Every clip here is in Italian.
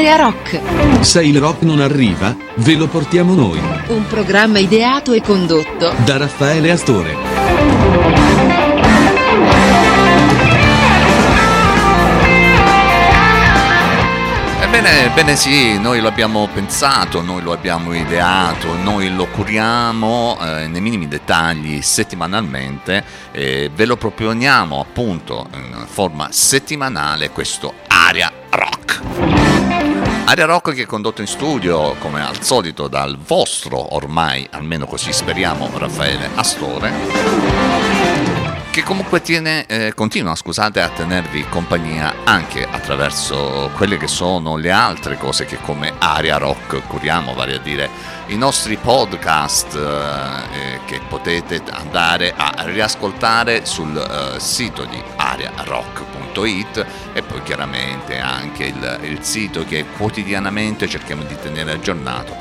Area Rock. Se il rock non arriva, ve lo portiamo noi. Un programma ideato e condotto da Raffaele Astore. Ebbene, ebbene sì, noi lo abbiamo pensato, noi lo abbiamo ideato, noi lo curiamo eh, nei minimi dettagli settimanalmente e ve lo proponiamo appunto in forma settimanale questo Aria Rock. Aria Rock che è condotto in studio come al solito dal vostro ormai, almeno così speriamo, Raffaele Astore che comunque tiene, eh, continua scusate, a tenervi compagnia anche attraverso quelle che sono le altre cose che come Aria Rock curiamo, vale a dire i nostri podcast eh, che potete andare a riascoltare sul eh, sito di ariarock.it e poi chiaramente anche il, il, sito che quotidianamente cerchiamo di tenere aggiornato,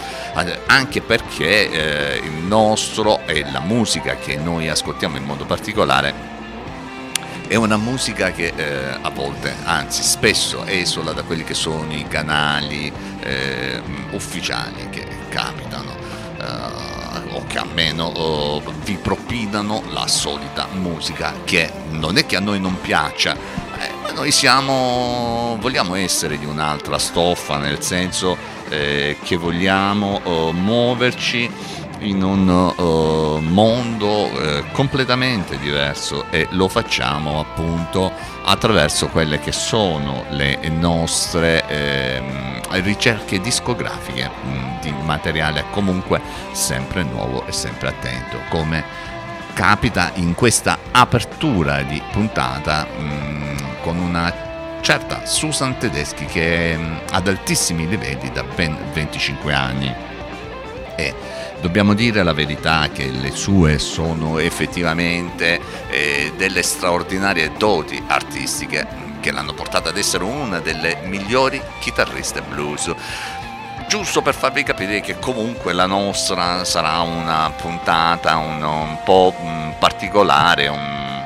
anche perché eh, il nostro e la musica che noi ascoltiamo in modo particolare è una musica che eh, a volte, anzi spesso, esula da quelli che sono i canali eh, ufficiali che capitano eh, o che almeno oh, vi propinano la solita musica che non è che a noi non piaccia, eh, ma noi siamo, vogliamo essere di un'altra stoffa, nel senso eh, che vogliamo muoverci in un uh, mondo uh, completamente diverso e lo facciamo appunto attraverso quelle che sono le nostre eh, ricerche discografiche mh, mm, di materiale comunque sempre nuovo e sempre attento come capita in questa apertura di puntata mh, mm, con una certa Susan Tedeschi che è mh, mm, ad altissimi livelli da ben 25 anni. E Dobbiamo dire la verità che le sue sono effettivamente eh, delle straordinarie doti artistiche che l'hanno portata ad essere una delle migliori chitarriste blues. Giusto per farvi capire che comunque la nostra sarà una puntata un, un po' particolare, un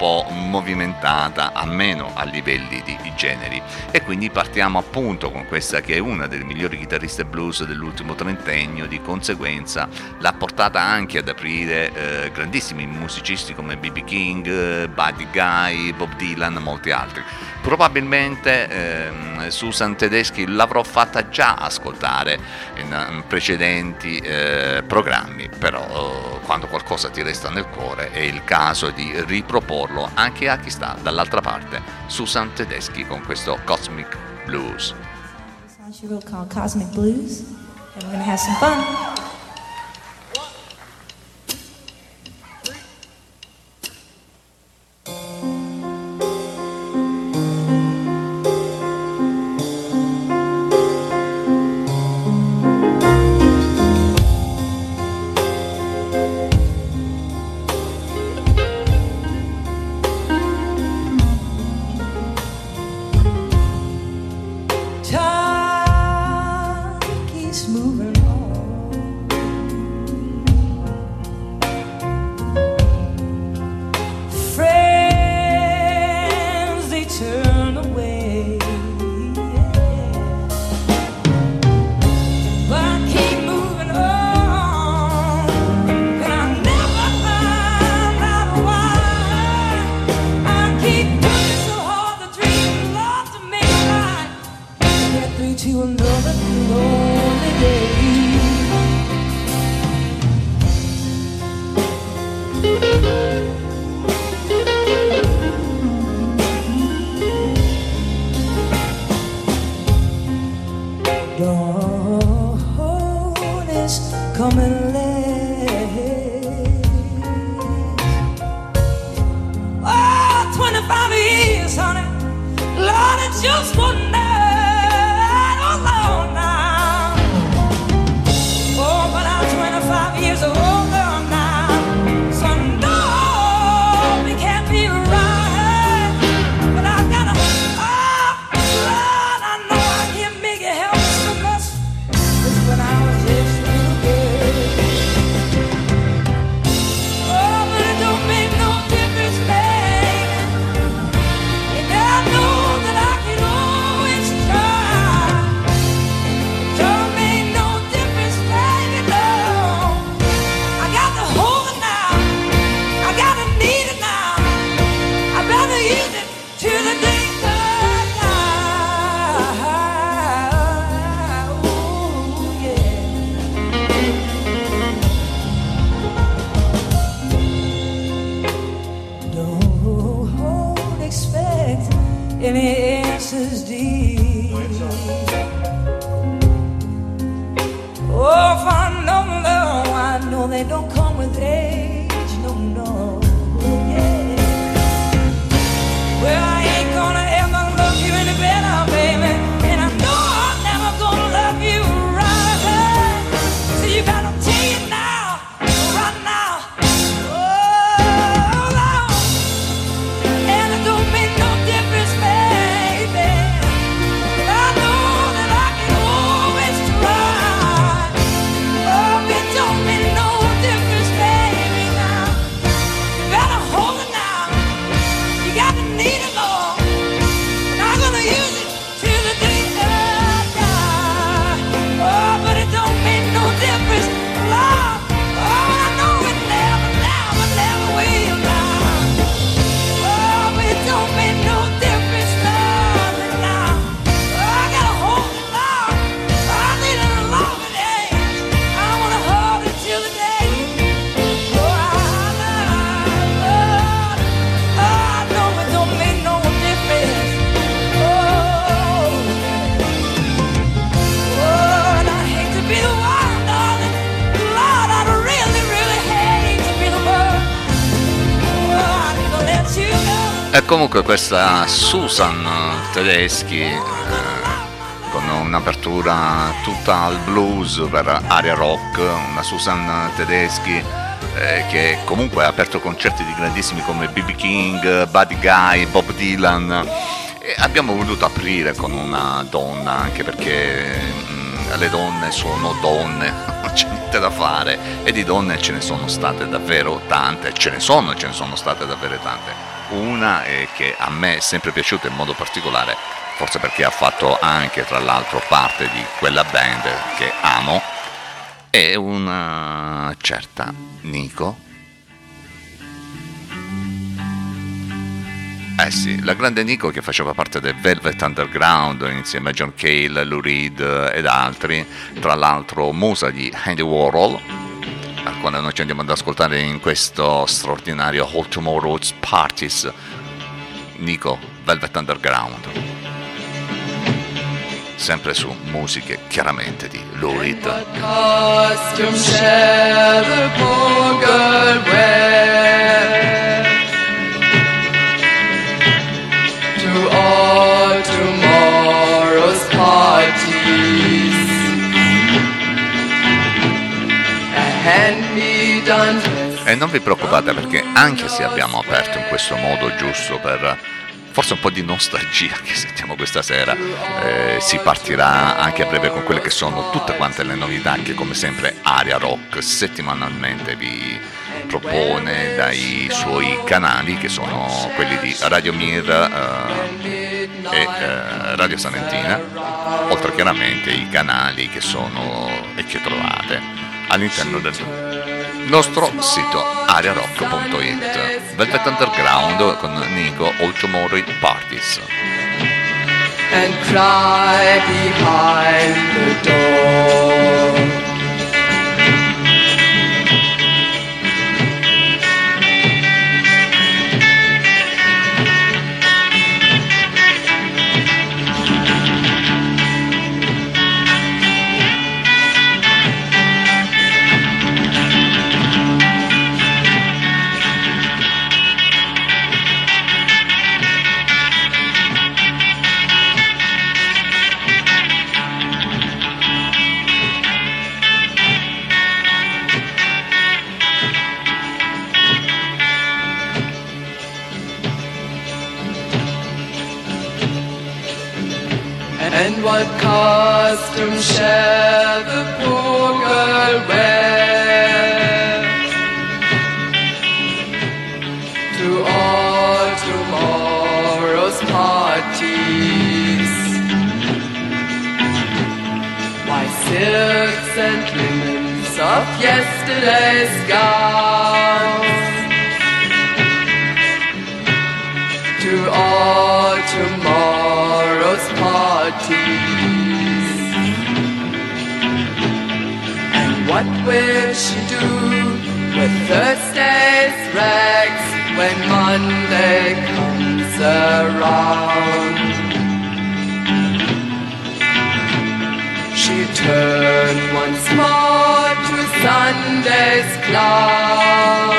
po' movimentata, almeno a livelli di, generi. E quindi partiamo appunto con questa che è una delle migliori chitarriste blues dell'ultimo trentennio, di conseguenza l'ha portata anche ad aprire eh, grandissimi musicisti come B.B. King, Buddy Guy, Bob Dylan, molti altri. Probabilmente ehm, Susan Tedeschi l'avrò fatta già ascoltare in, in precedenti eh, programmi, però eh, quando qualcosa ti resta nel cuore è il caso di riproporlo anche a chi sta dall'altra parte, Susan Tedeschi con questo Cosmic Blues. She wrote called Cosmic Blues, and we're gonna have some fun. Comunque questa Susan Tedeschi eh, con un'apertura tutta al blues per area rock, una Susan Tedeschi eh, che comunque ha aperto concerti di grandissimi come B.B. King, Buddy Guy, Bob Dylan e abbiamo voluto aprire con una donna anche perché mm, le donne sono donne, non c'è niente da fare e di donne ce ne sono state davvero tante, ce ne sono e ce ne sono state davvero tante. Una eh, che a me è sempre piaciuta in modo particolare, forse perché ha fatto anche tra l'altro parte di quella band che amo, è una certa Nico. Eh sì, la grande Nico che faceva parte del Velvet Underground insieme a John Cale, Lou Reed ed altri, tra l'altro musa di Andy Warhol, al quale noi ci andiamo ad ascoltare in questo straordinario All Tomorrow's Parties. Nico, Velvet Underground. Sempre su musiche chiaramente di Lou Reed. E non vi preoccupate perché anche se abbiamo aperto in questo modo giusto per forse un po' di nostalgia che sentiamo questa sera, eh, si partirà anche a breve con quelle che sono tutte quante le novità che come sempre Aria Rock settimanalmente vi propone dai suoi canali che sono quelli di Radio Mir eh, e eh, Radio Salentina, oltre chiaramente i canali che sono e che trovate all'interno del nostro sito ariarock.it Velvet Underground con Nico Tomorrow Parties and cry behind the door. And what costume shall the poor girl wear to all tomorrow's parties? Why silks and linens of yesterday's gowns what will she do with Thursday's rags when Monday comes around. She turned once more to Sunday's clown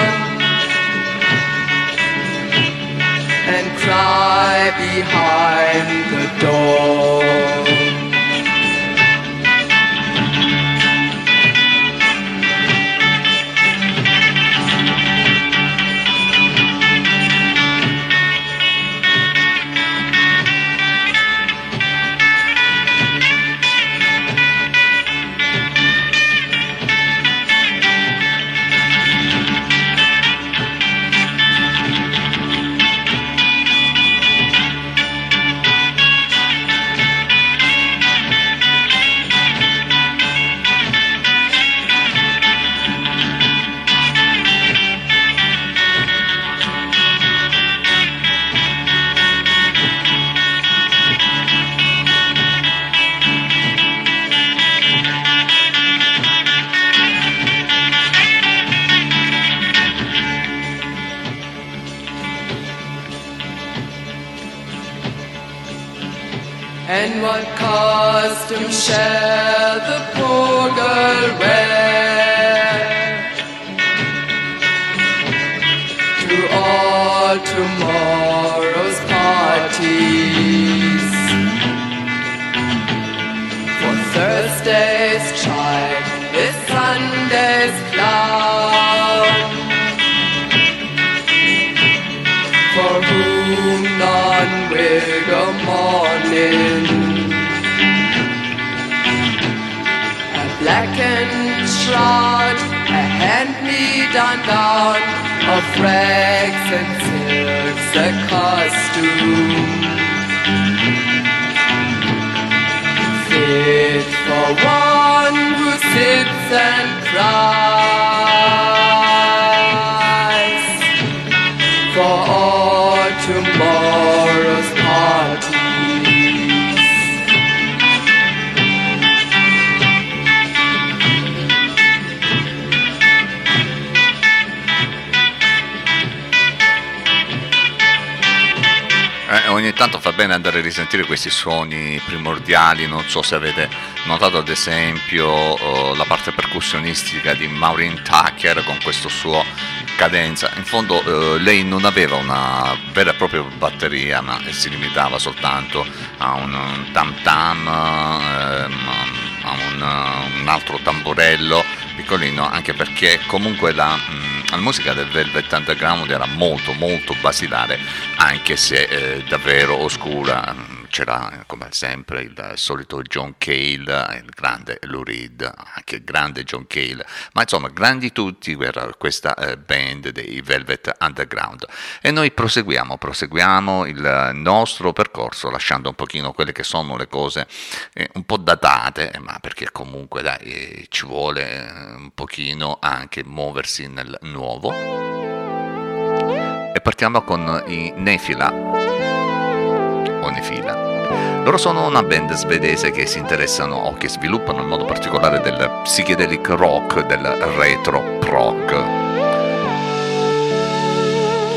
and cry behind the door. And what costume shall the poor girl wear gown Of rags and tears, a costume. Fit for one who sits and cries tanto fa bene andare a risentire questi suoni primordiali, non so se avete notato ad esempio eh, la parte percussionistica di Maureen Tucker con questo suo cadenza. In fondo eh, lei non aveva una vera e propria batteria, ma si limitava soltanto a un tam tam, ehm, a un, altro tamburello piccolino, anche perché comunque la, mm, la musica del Velvet Underground era molto molto basilare, anche se eh, davvero oscura. C'era come sempre il solito John Cale, il grande Lou Reed, anche il grande John Cale, ma insomma grandi tutti per questa eh, band dei Velvet Underground. E noi proseguiamo, proseguiamo il nostro percorso lasciando un pochino quelle che sono le cose eh, un po' datate, ma perché comunque dai, eh, ci vuole eh, un pochino anche muoversi nel nuovo. E partiamo con i Nefila o Nefila. Loro sono una band svedese che si interessano o che sviluppano in modo particolare del psychedelic rock, del retro rock.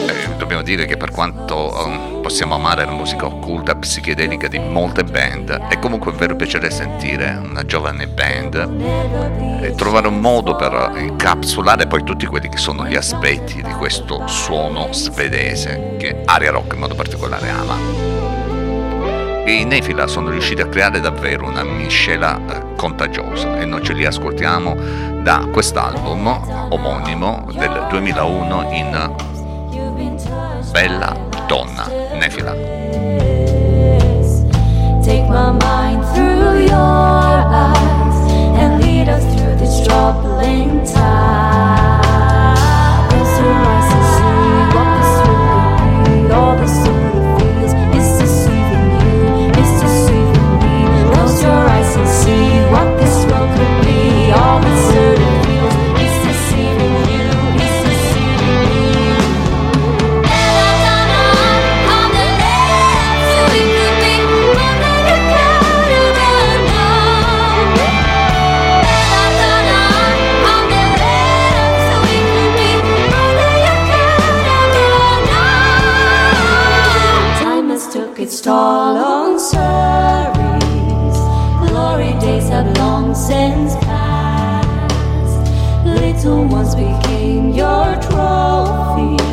Eh, dobbiamo dire che per quanto um, possiamo amare la musica occulta psichedelica di molte band, è comunque un vero piacere sentire una giovane band e trovare un modo per incapsulare poi tutti quelli che sono gli aspetti di questo suono svedese che Aria Rock in modo particolare ama. I Nefila sono riusciti a creare davvero una miscela eh, contagiosa e noi ce li ascoltiamo da quest'album omonimo del 2001 in Bella Donna Nefila. Take my mind through your eyes and lead us through this troubling time. Tall on Surrey's. Glory days have long since passed. Little ones became your trophies.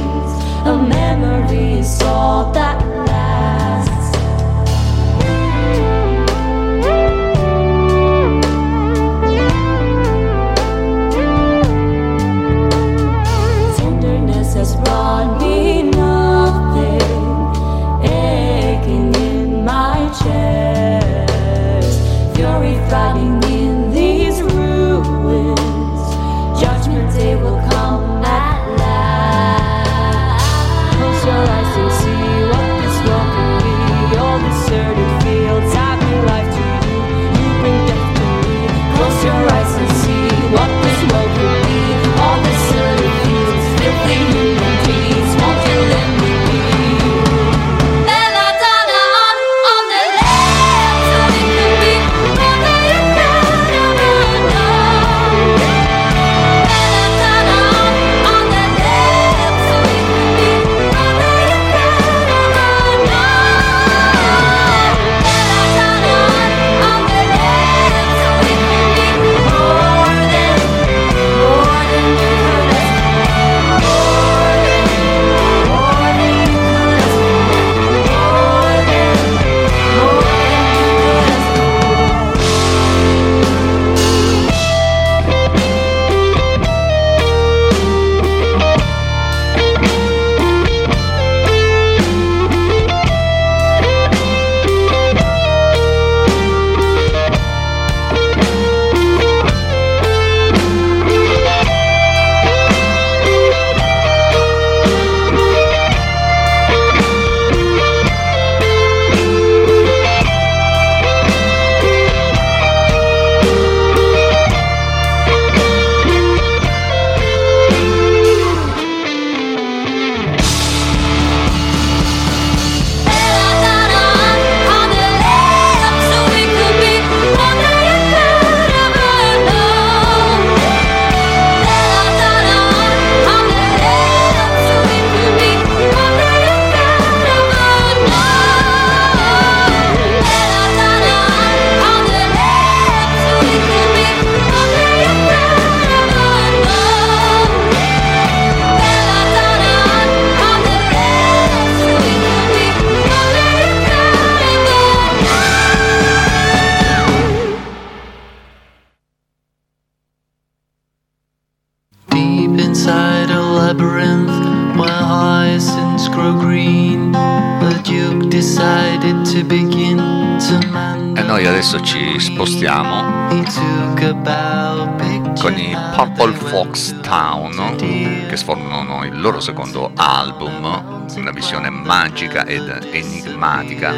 loro secondo album, una visione magica ed enigmatica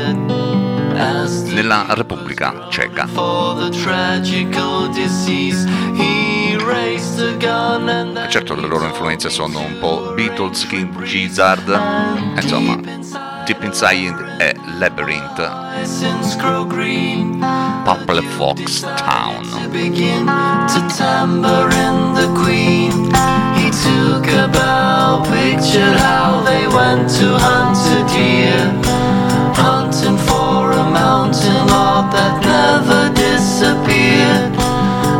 nella Repubblica Ceca. Certo le loro influenze sono un po' Beatles, King Gizzard, insomma Deep Inside e Labyrinth, Purple Fox Town. took a bow, pictured how they went to hunt a deer, hunting for a mountain lord that never disappeared.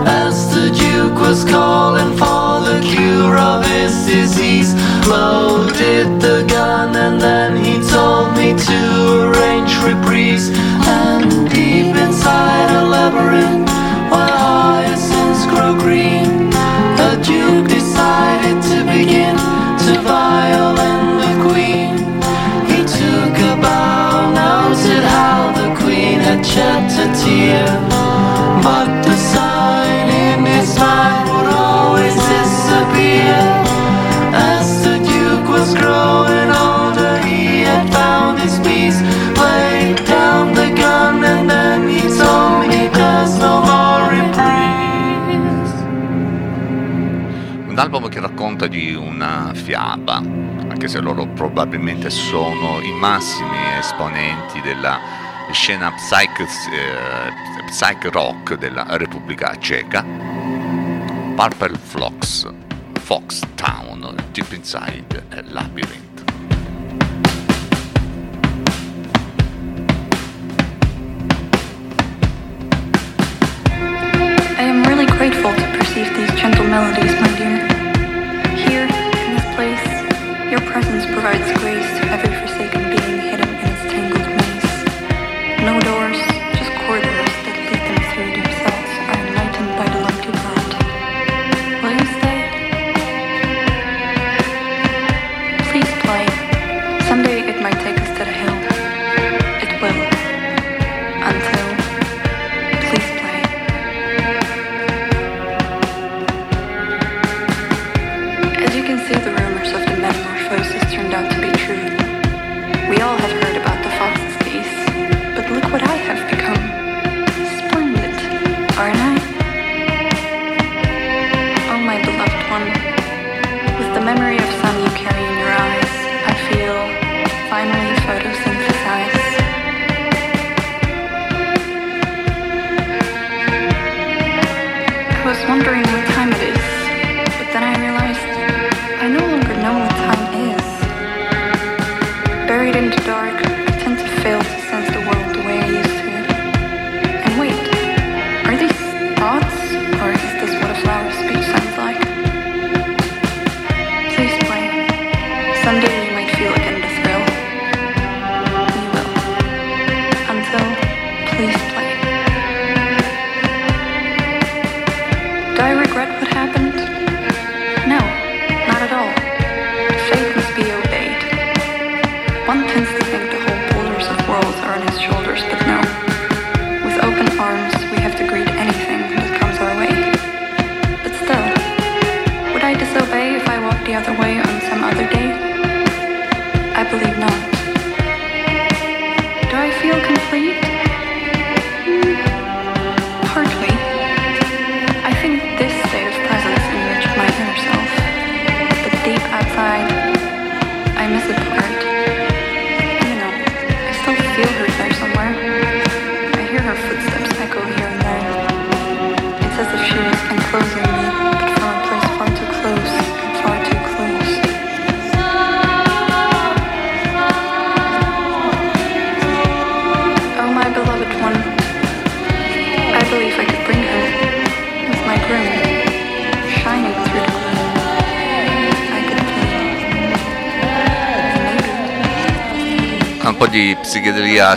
As the Duke was calling for the cure of his disease, loaded the gun, and then he told me to arrange reprise. And deep inside a labyrinth. shed a tear. But the sign in his mind would always disappear. As the Duke was growing older, he had found his peace. Laid down the gun, and then he told me there's no more reprieve. un album che racconta di una fiaba, anche se loro probabilmente sono i massimi esponenti della scena psych, eh, psych rock della Repubblica Ceca, Purple Fox, Fox Town, Deep Inside e Labyrinth. grateful to perceive these gentle melodies, my dear. Here, in this place, your presence provides grace to every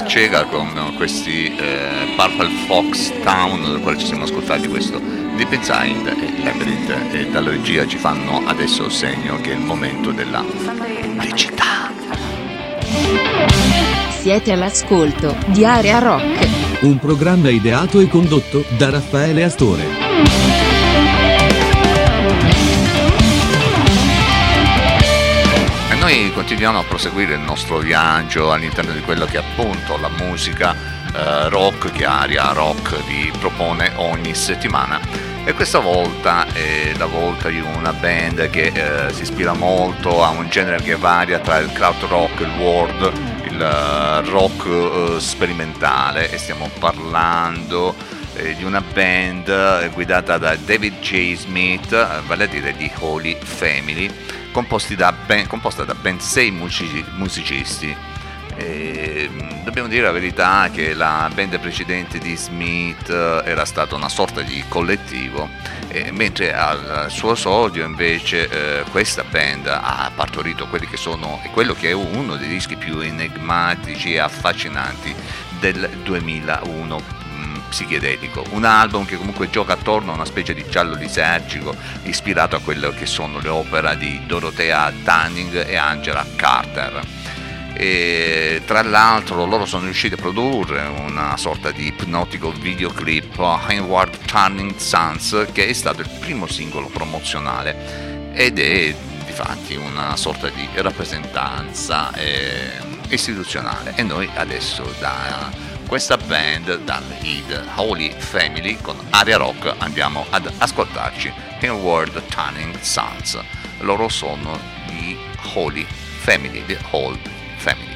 cieca con questi eh, Purple Fox Town, dal quale ci siamo ascoltati questo Deep Inside e Labyrinth e dalla regia ci fanno adesso segno che è il momento della pubblicità. Siete all'ascolto di Area Rock. Un programma ideato e condotto da Raffaele Astore. Noi continuiamo a proseguire il nostro viaggio all'interno di quello che è appunto la musica eh, rock che Aria Rock vi propone ogni settimana. E questa volta è la volta di una band che eh, si ispira molto a un genere che varia tra il crowd rock, il world, il eh, rock eh, sperimentale e stiamo parlando di una band eh, guidata da David J. Smith, eh, vale a dire di Holy Family, da ben- composta da ben sei musici- musicisti. E, mh, dobbiamo dire la verità che la band precedente di Smith eh, era stata una sorta di collettivo, e mentre al suo esordio invece eh, questa band ha partorito quelli che sono quello che è uno dei dischi più enigmatici e affascinanti del 2001 mh, psichedelico, un album che comunque gioca attorno a una specie di giallo lisergico ispirato a quello che sono le opere di Dorothea Dunning e Angela Carter. E tra l'altro loro sono riusciti a produrre una sorta di ipnotico videoclip Inward Turning Suns che è stato il primo singolo promozionale ed è difatti una sorta di rappresentanza eh, istituzionale e noi adesso da questa band dal lead Holy Family con Aria Rock andiamo ad ascoltarci Inward Turning Suns. Loro sono di Holy Family The Whole Family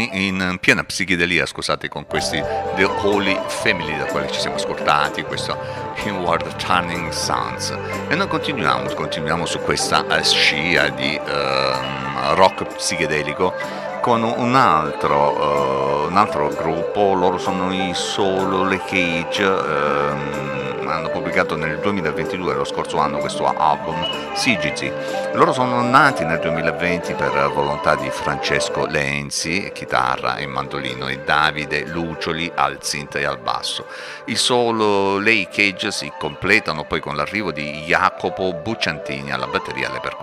in piena psichedelia, scusate, con questi The Holy Family, da quali ci siamo ascoltati, questo Inward Turning Suns. E noi continuiamo, continuiamo su questa eh, scia di ehm, rock psichedelico con un altro, eh, un altro gruppo, loro sono i Solo Le Cage, ehm, hanno pubblicato nel 2022, lo scorso anno, questo album CGZ. Loro sono nati nel 2020 per volontà di Francesco Lenzi, chitarra e mandolino, e Davide Lucioli al synth e al basso. I solo Lei Cage si completano poi con l'arrivo di Jacopo Bucciantini alla batteria e alle percussioni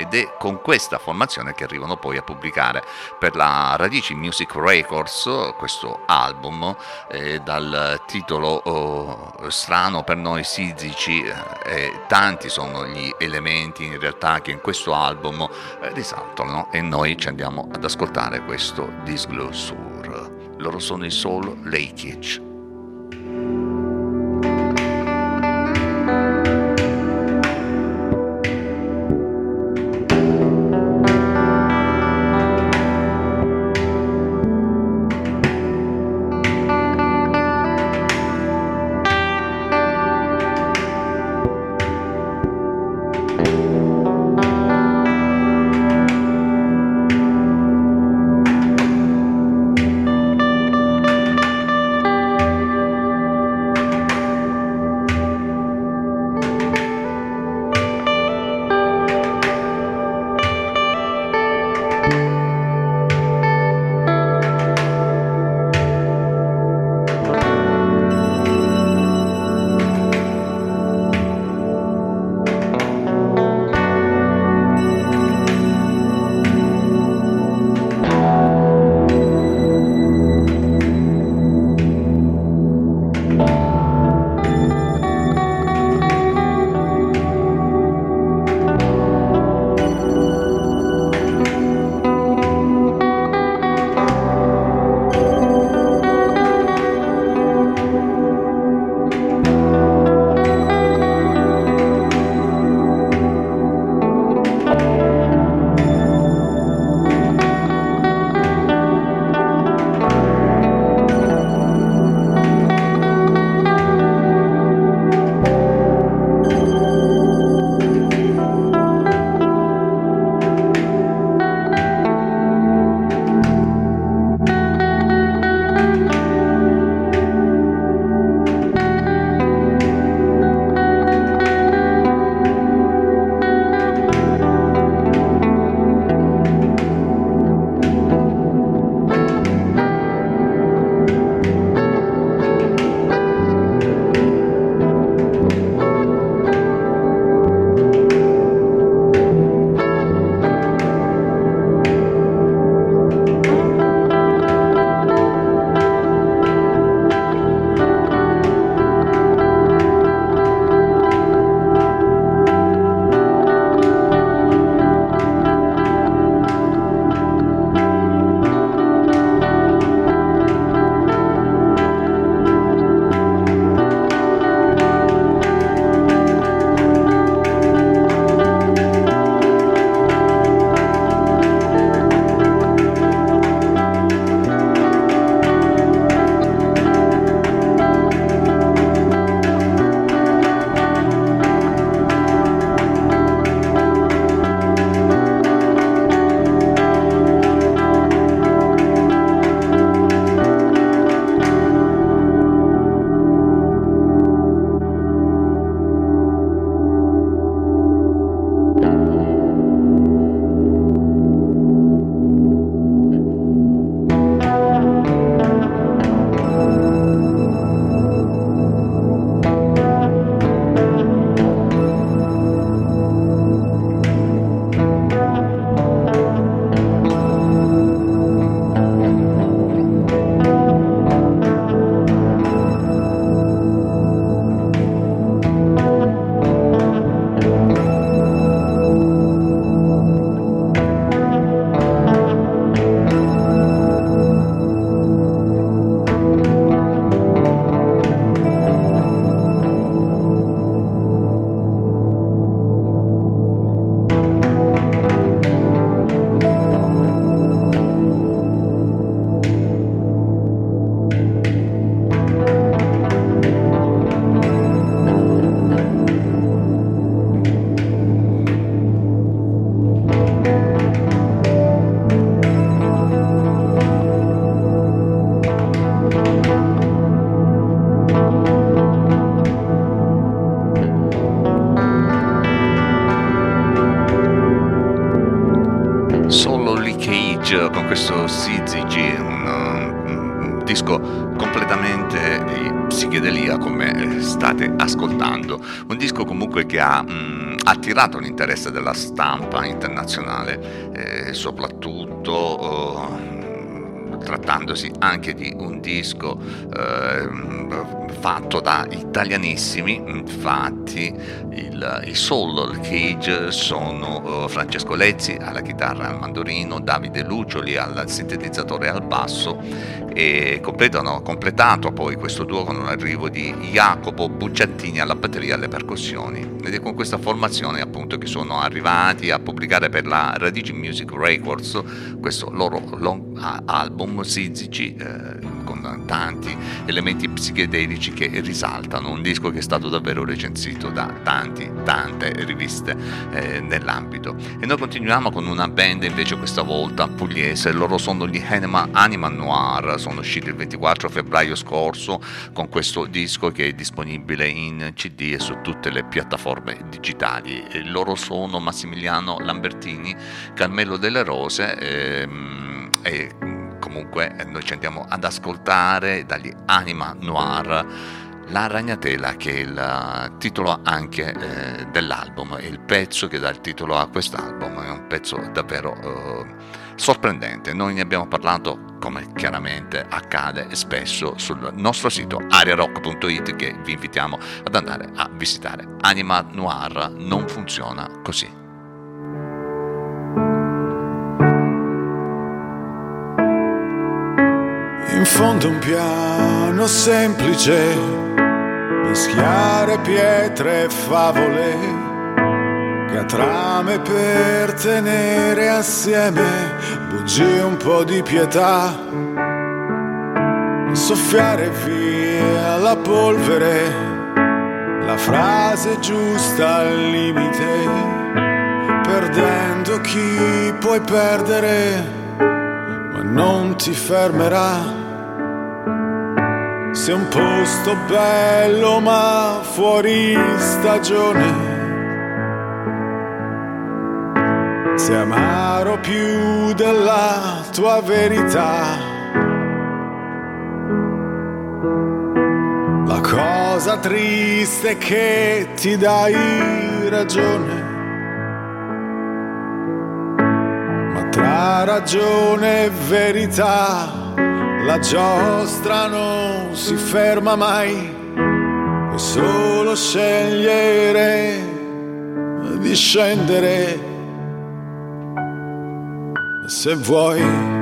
ed è con questa formazione che arrivano poi a pubblicare per la Radici Music Records questo album eh, dal titolo oh, strano per noi sisici eh, tanti sono gli elementi in realtà che in questo album eh, risaltano e noi ci andiamo ad ascoltare questo Disglossure. Loro sono i Soul Leakage. Attirato l'interesse della stampa internazionale, eh, soprattutto eh, trattandosi anche di un disco eh, fatto da italianissimi, infatti il, i Soul Cage sono uh, Francesco Lezzi alla chitarra al mandorino, Davide Lucioli al sintetizzatore al basso e completano, completato poi questo duo con l'arrivo di Jacopo Bucciattini alla batteria e alle percussioni. Ed è con questa formazione appunto che sono arrivati a pubblicare per la Radici Music Records questo loro long album Sizici eh, tanti elementi psichedelici che risaltano, un disco che è stato davvero recensito da tanti, tante riviste eh, nell'ambito. E noi continuiamo con una band invece questa volta pugliese, loro sono gli Anima, Anima Noir, sono usciti il 24 febbraio scorso con questo disco che è disponibile in CD e su tutte le piattaforme digitali. E loro sono Massimiliano Lambertini, Carmelo delle Rose ehm, e comunque noi ci andiamo ad ascoltare dagli Anima Noir la ragnatela che è il titolo anche eh, dell'album. Il pezzo che dà il titolo a quest'album è un pezzo davvero eh, sorprendente. Noi ne abbiamo parlato come chiaramente accade spesso sul nostro sito ariarock.it che vi invitiamo ad andare a visitare. Anima Noir non funziona così In fondo un piano semplice, mischiare pietre e favole, che ha trame per tenere assieme bugie un po' di pietà, soffiare via la polvere, la frase giusta al limite, perdendo chi puoi perdere, ma non ti fermerà. Sei un posto bello ma fuori stagione. Sei amaro più della tua verità. La cosa triste è che ti dai ragione. Ma tra ragione e verità la giostra non si ferma mai, puoi solo scegliere di scendere se vuoi.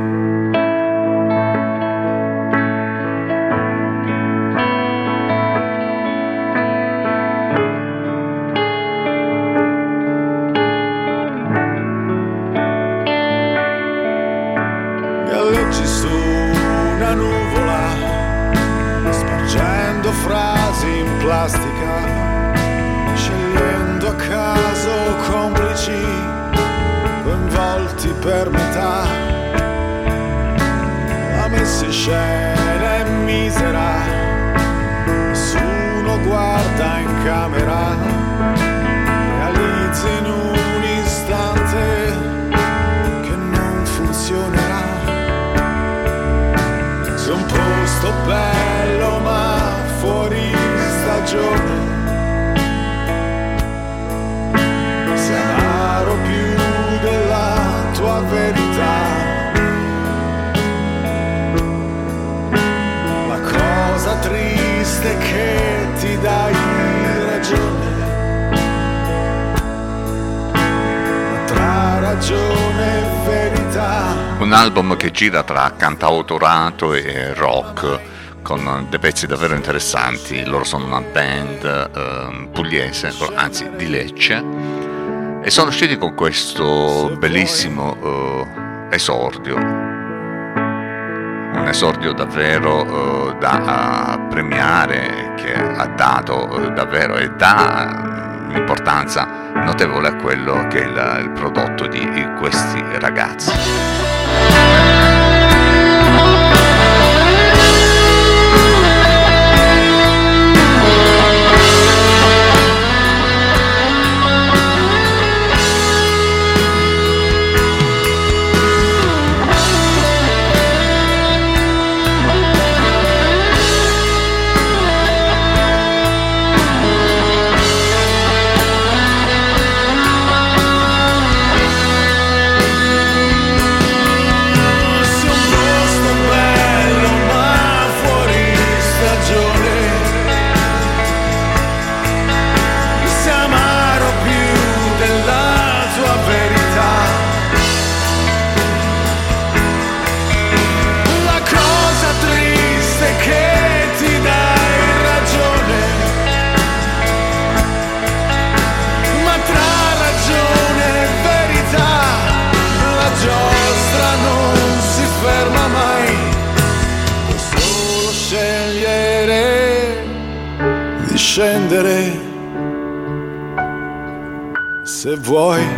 Plastica, scegliendo a caso complici, coinvolti per metà. La messa in scena è misera, nessuno guarda in camera, realizzi in un istante che non funzionerà. Sei un posto bello stagione. Sei amaro più della tua verità. La cosa triste che ti dai ragione. Tra ragione e verità. un album che gira tra cantautorato e rock con dei pezzi davvero interessanti. Loro sono una band ehm, pugliese anzi di Lecce. E sono usciti con questo bellissimo eh, esordio. Un esordio davvero eh, da eh, premiare che ha dato eh, davvero e dà un'importanza notevole a quello che è il, il prodotto di questi ragazzi. Se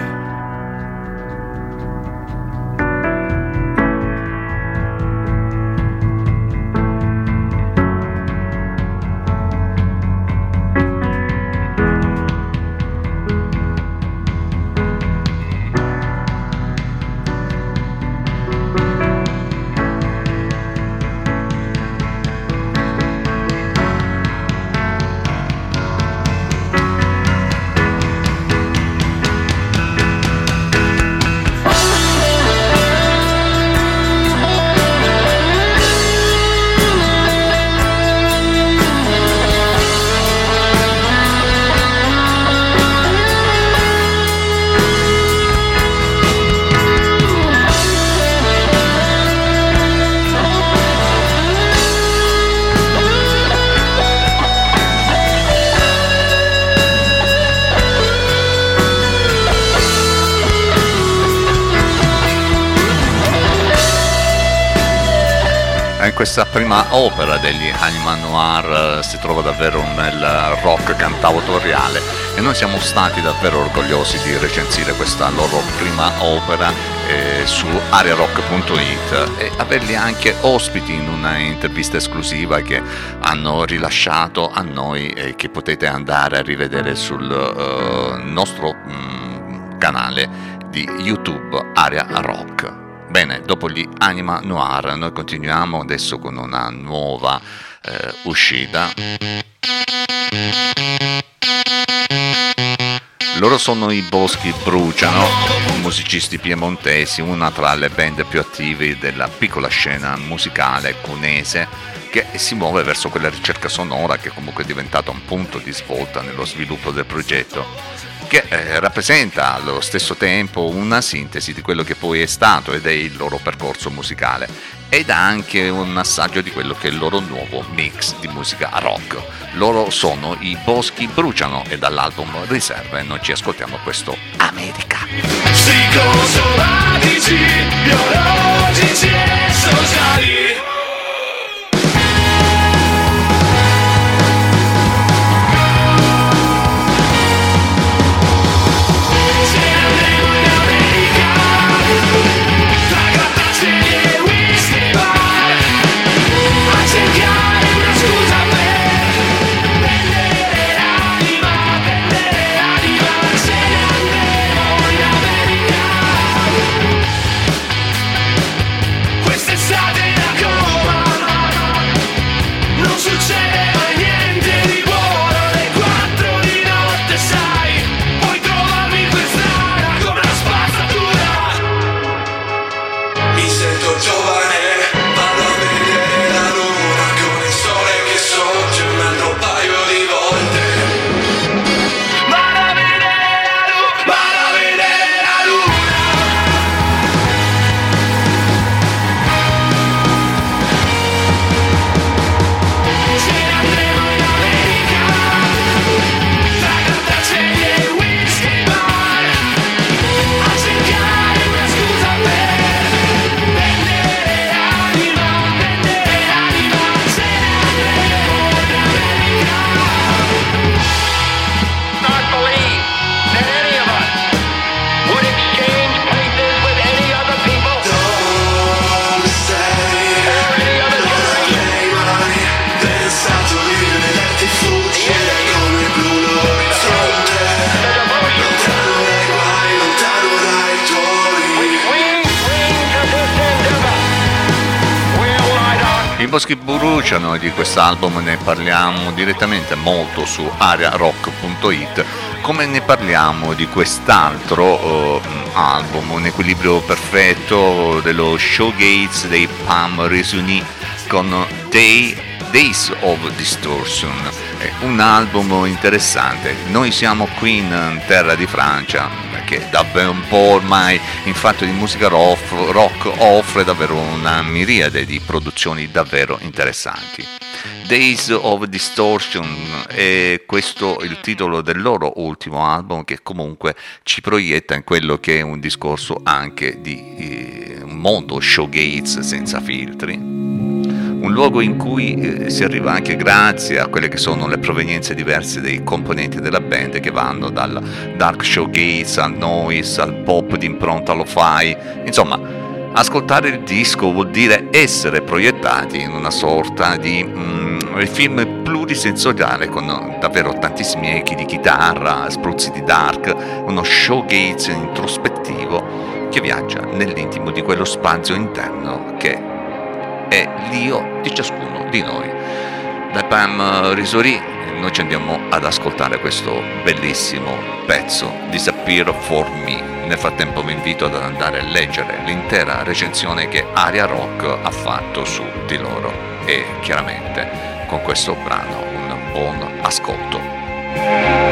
prima opera degli Anima Noir eh, si trova davvero nel rock cantautoriale e noi siamo stati davvero orgogliosi di recensire questa loro prima opera eh, su ariarock.it e averli anche ospiti in una intervista esclusiva che hanno rilasciato a noi e che potete andare a rivedere sul eh, nostro mm, canale di YouTube Aria Rock. Bene, dopo gli Anima Noir noi continuiamo adesso con una nuova eh, uscita. Loro sono i Boschi Bruciano, musicisti piemontesi, una tra le band più attive della piccola scena musicale cunese che si muove verso quella ricerca sonora che comunque è diventata un punto di svolta nello sviluppo del progetto che eh, rappresenta allo stesso tempo una sintesi di quello che poi è stato ed è il loro percorso musicale ed anche un assaggio di quello che è il loro nuovo mix di musica rock. Loro sono i Boschi Bruciano e dall'album Riserve noi ci ascoltiamo questo America. Psicosomatici, biologici e sociali. Boschi Bruciano e di quest'album ne parliamo direttamente molto su ariarock.it come ne parliamo di quest'altro eh, album, un equilibrio perfetto dello showgaze dei Pam Resuni con Day, Days of Distortion, un album interessante. Noi siamo qui in terra di Francia, che da un po' ormai in fatto di musica rock, offre davvero una miriade di produzioni davvero interessanti. Days of Distortion è questo il titolo del loro ultimo album che comunque ci proietta in quello che è un discorso anche di eh, un mondo showgaze senza filtri un luogo in cui eh, si arriva anche grazie a quelle che sono le provenienze diverse dei componenti della band che vanno dal dark showgaze al noise al pop di impronta lo-fi, insomma ascoltare il disco vuol dire essere proiettati in una sorta di mm, film plurisensoriale con davvero tantissimi echi di chitarra, spruzzi di dark, uno showgaze introspettivo che viaggia nell'intimo di quello spazio interno che è l'io di ciascuno di noi. Da Pam Risori noi ci andiamo ad ascoltare questo bellissimo pezzo Disappear for Me. Nel frattempo vi invito ad andare a leggere l'intera recensione che Aria Rock ha fatto su di loro e chiaramente con questo brano un buon ascolto.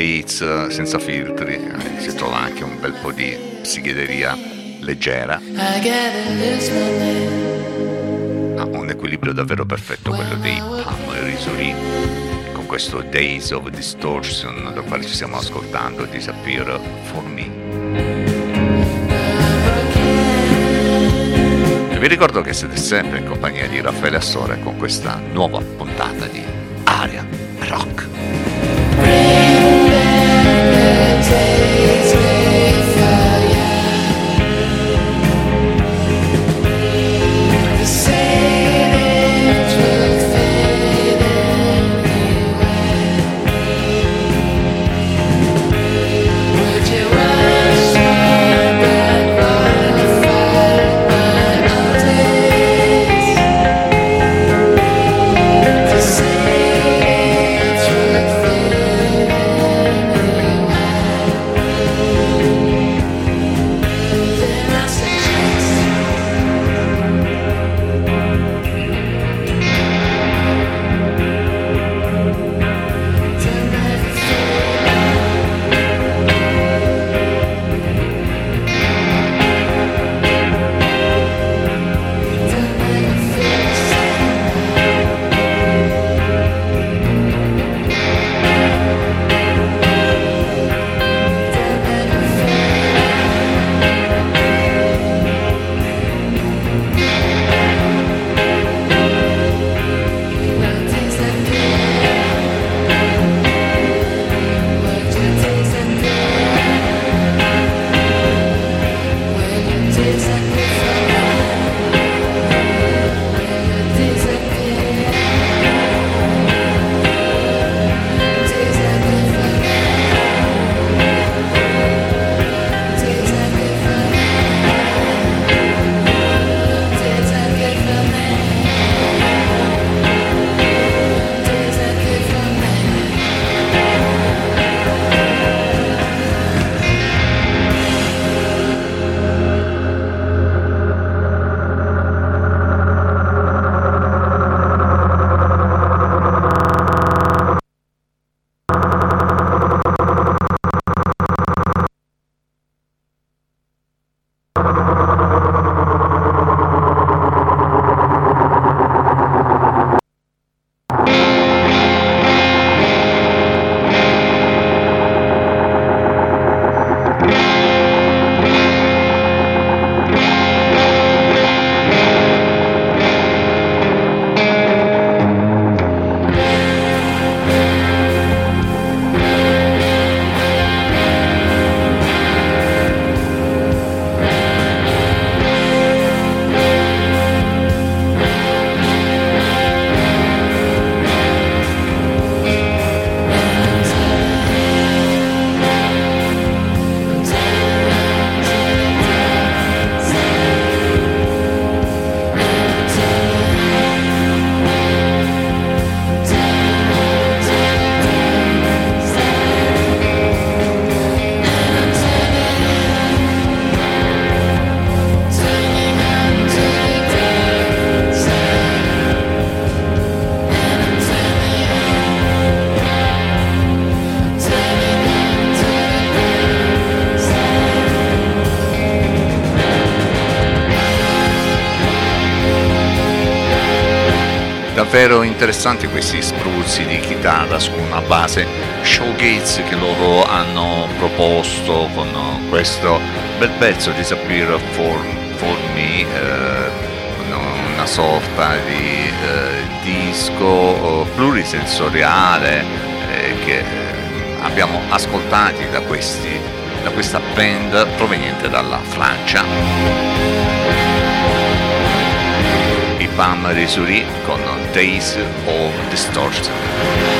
Showgaze senza filtri si trova anche un bel po' di psichedelia leggera, ha un equilibrio davvero perfetto quello dei Palm e con questo Days of Distortion dal quale ci stiamo ascoltando Disappear for Me. Vi ricordo che siete sempre in compagnia di Raffaele Assore con questa nuova interessanti questi spruzzi di chitarra su una base showgaze che loro hanno proposto con questo bel pezzo Disappear for, for Me, eh, una sorta di eh, disco eh, plurisensoriale eh, che eh, abbiamo ascoltati da, questi, da questa band proveniente dalla Francia. I Pam Risuri con Days of Distortion.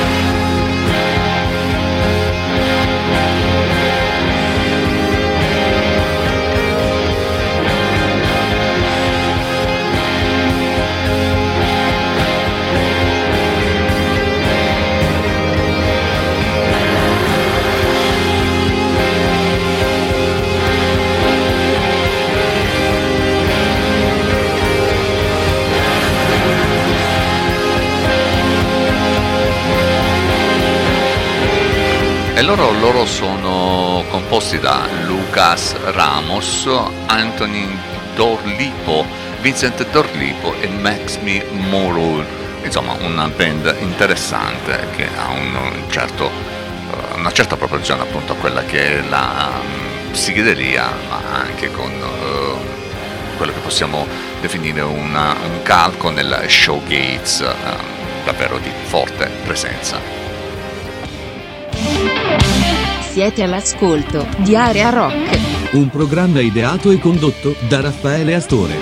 E loro, loro sono composti da Lucas Ramos, Anthony Dorlipo, Vincent Dorlipo e Maxmi Morul. Insomma, una band interessante che ha un certo, eh, una certa proporzione appunto a quella che è la mm, psichedelia, ma anche con eh, quello che possiamo definire una- un calco nel showgaze, eh, davvero di forte presenza. Siete all'ascolto di Area Rock. Un programma ideato e condotto da Raffaele Astore.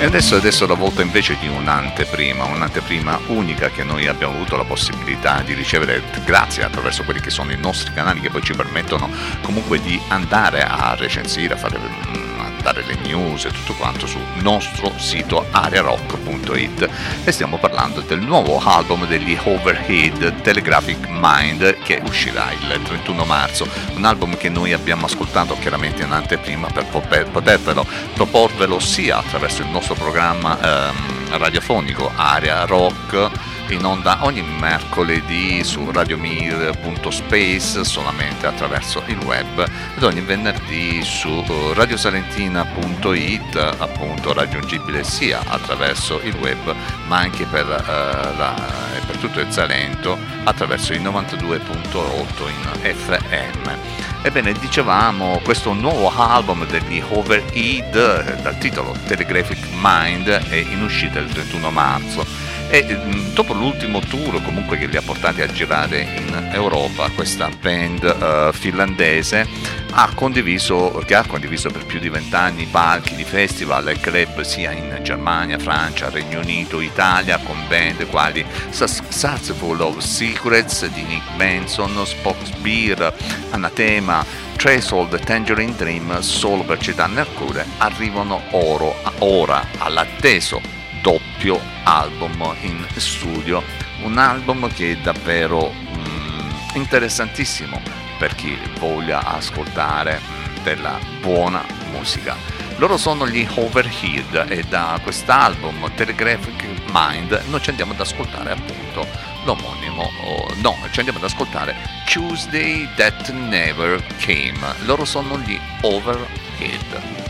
E adesso, adesso è la volta invece di un'anteprima, un'anteprima unica che noi abbiamo avuto la possibilità di ricevere grazie attraverso quelli che sono i nostri canali che poi ci permettono comunque di andare a recensire, a fare mm, a dare le news e tutto quanto sul nostro sito arearock.it e stiamo parlando del nuovo album degli Overhead Telegraphic Mind che uscirà il 31 marzo, un album che noi abbiamo ascoltato chiaramente in anteprima per poter- potervelo proporvelo sia attraverso il nostro programma ehm, radiofonico Area Rock in onda ogni mercoledì su radiomir.space solamente attraverso il web ed ogni venerdì su eh, radiosalentina.it appunto raggiungibile sia attraverso il web ma anche per, eh, la- e per tutto il Salento attraverso il 92.8 in FM. Ebbene, dicevamo, questo nuovo album degli Overhead, eh, dal titolo Telegraphic Mind, è in uscita il 31 marzo e mm, dopo l'ultimo tour comunque che li ha portati a girare in Europa, questa band eh, finlandese ha condiviso, che ha condiviso per più di vent'anni palchi di festival e club sia in Germania, Francia, Regno Unito, Italia con band quali Successful of Secrets di Nick Benson, Spock's Beer, Anatema, Threshold, Tangerine Dream, solo per citarne alcune, arrivano oro, ora all'atteso doppio album in studio, un album che è davvero mm, interessantissimo per chi voglia ascoltare mm, della buona musica. Loro sono gli Overhead e da quest'album Telegraphic Mind noi ci andiamo ad ascoltare appunto l'omonimo, oh, no, ci andiamo ad ascoltare Tuesday That Never Came. Loro sono gli Overhead.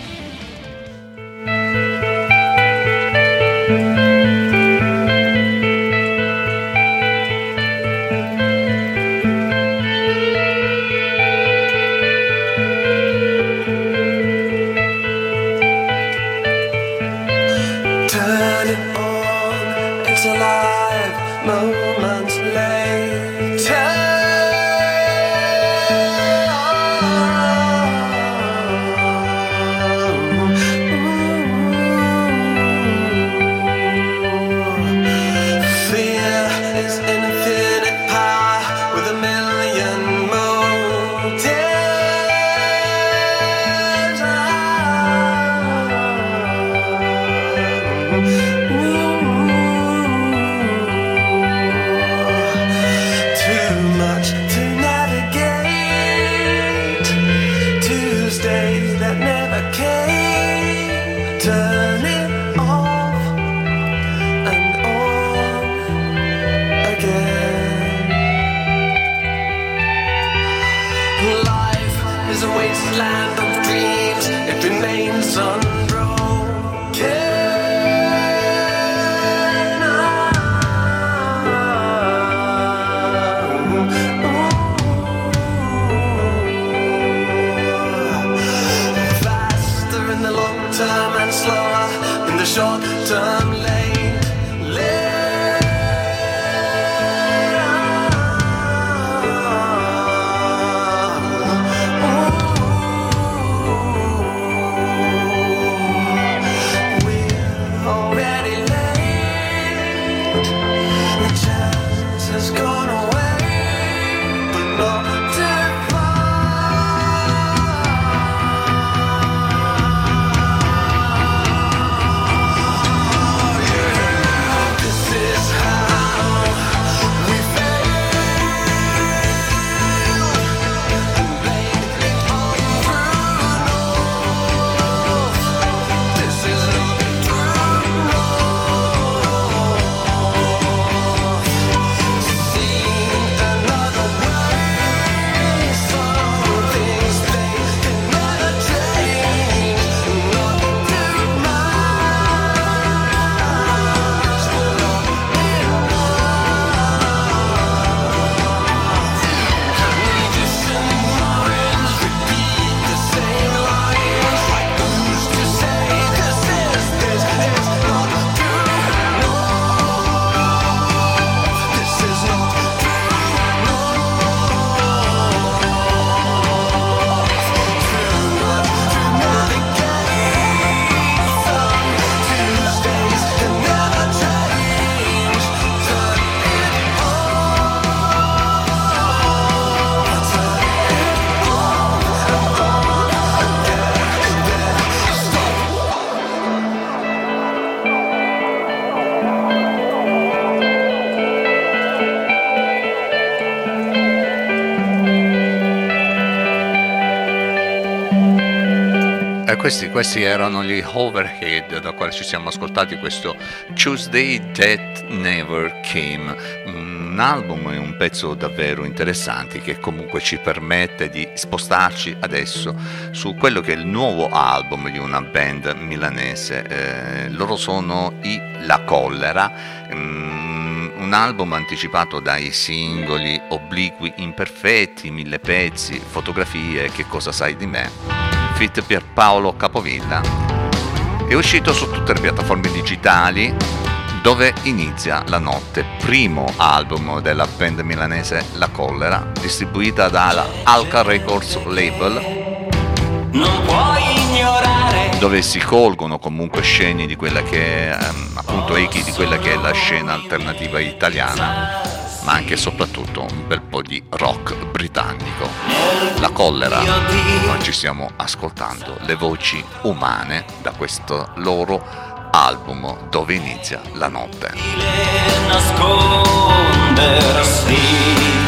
Questi, questi erano gli Overhead da quale ci siamo ascoltati questo Tuesday That Never Came, un album e un pezzo davvero interessanti che comunque ci permette di spostarci adesso su quello che è il nuovo album di una band milanese. Eh, loro sono i La Collera. mm, un album anticipato dai singoli obliqui imperfetti, mille pezzi, fotografie, che cosa sai di me? Fit Pierpaolo Capovilla. È uscito su tutte le piattaforme digitali dove inizia la notte, primo album della band milanese La Collera, distribuita dalla Alca Records Label, Non puoi ignorare. Dove si colgono comunque scene di quella che è, ehm, appunto echi di quella che è la scena alternativa italiana, ma anche e soprattutto un bel di rock britannico. La collera, noi ci stiamo ascoltando le voci umane da questo loro album dove inizia la notte. nascondersi.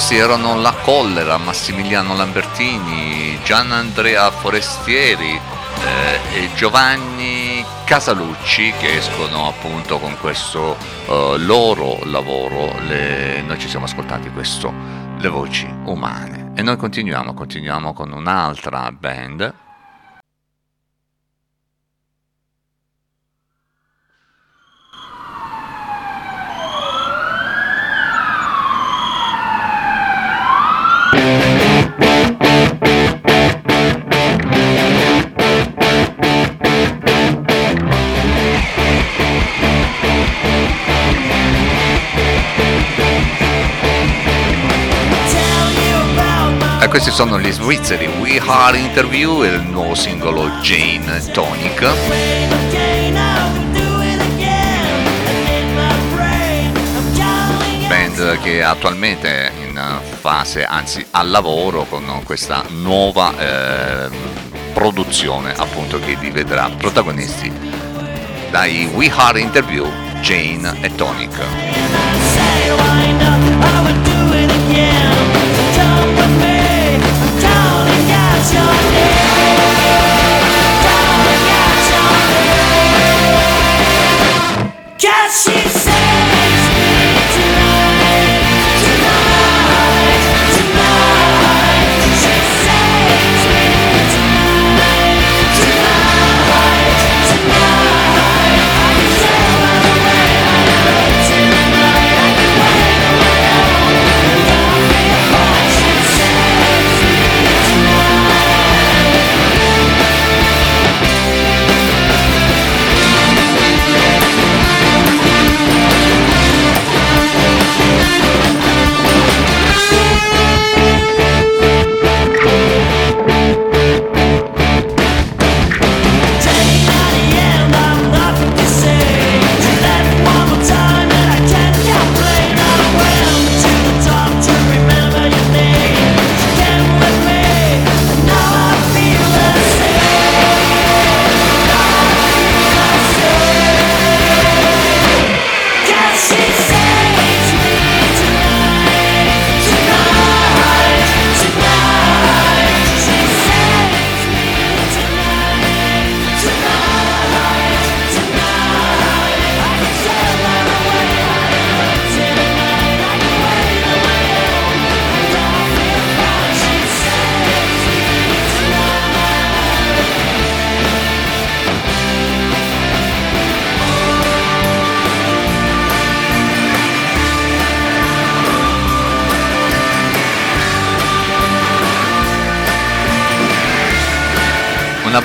Questi erano La Collera, Massimiliano Lambertini, Gian Andrea Forestieri eh, e Giovanni Casalucci che escono appunto con questo eh, loro lavoro. Le- Noi ci siamo ascoltati questo, Le voci umane. E noi continuiamo, continuiamo con un'altra band. Are Interview e il nuovo singolo Jane Tonic. Band che attualmente è in fase, anzi al lavoro con questa nuova eh, produzione appunto che li vedrà protagonisti dai We Are Interview Jane e Tonic.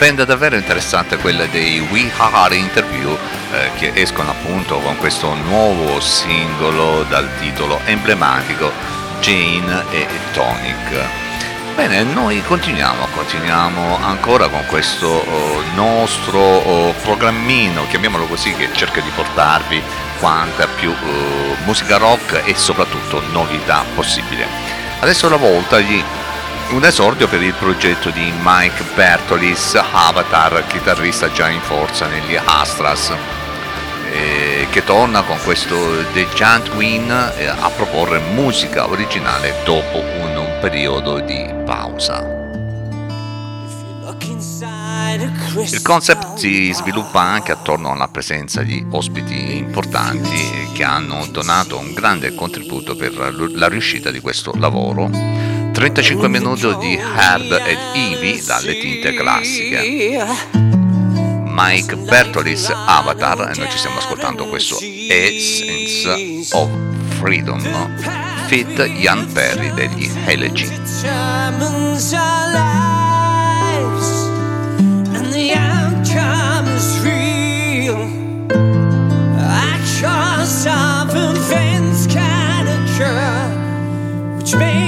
Band davvero interessante quella dei We Are Interview eh, che escono appunto con questo nuovo singolo dal titolo emblematico Jane e Tonic. Bene, noi continuiamo, continuiamo ancora con questo oh, nostro oh, programmino, chiamiamolo così, che cerca di portarvi quanta più eh, musica rock e soprattutto novità possibile. Adesso è la volta di un esordio per il progetto di Mike Bertolis, Avatar, chitarrista già in forza negli Astras, eh, che torna con questo The Giant Win eh, a proporre musica originale dopo un, un periodo di pausa. Il concept si sviluppa anche attorno alla presenza di ospiti importanti che hanno donato un grande contributo per la riuscita di questo lavoro. 35 minuti di Hard ed Eevee dalle tinte classiche. Mike Bertolis Avatar e noi ci stiamo ascoltando questo Essence of Freedom fit Ian Perry degli Elegy. the outcome which may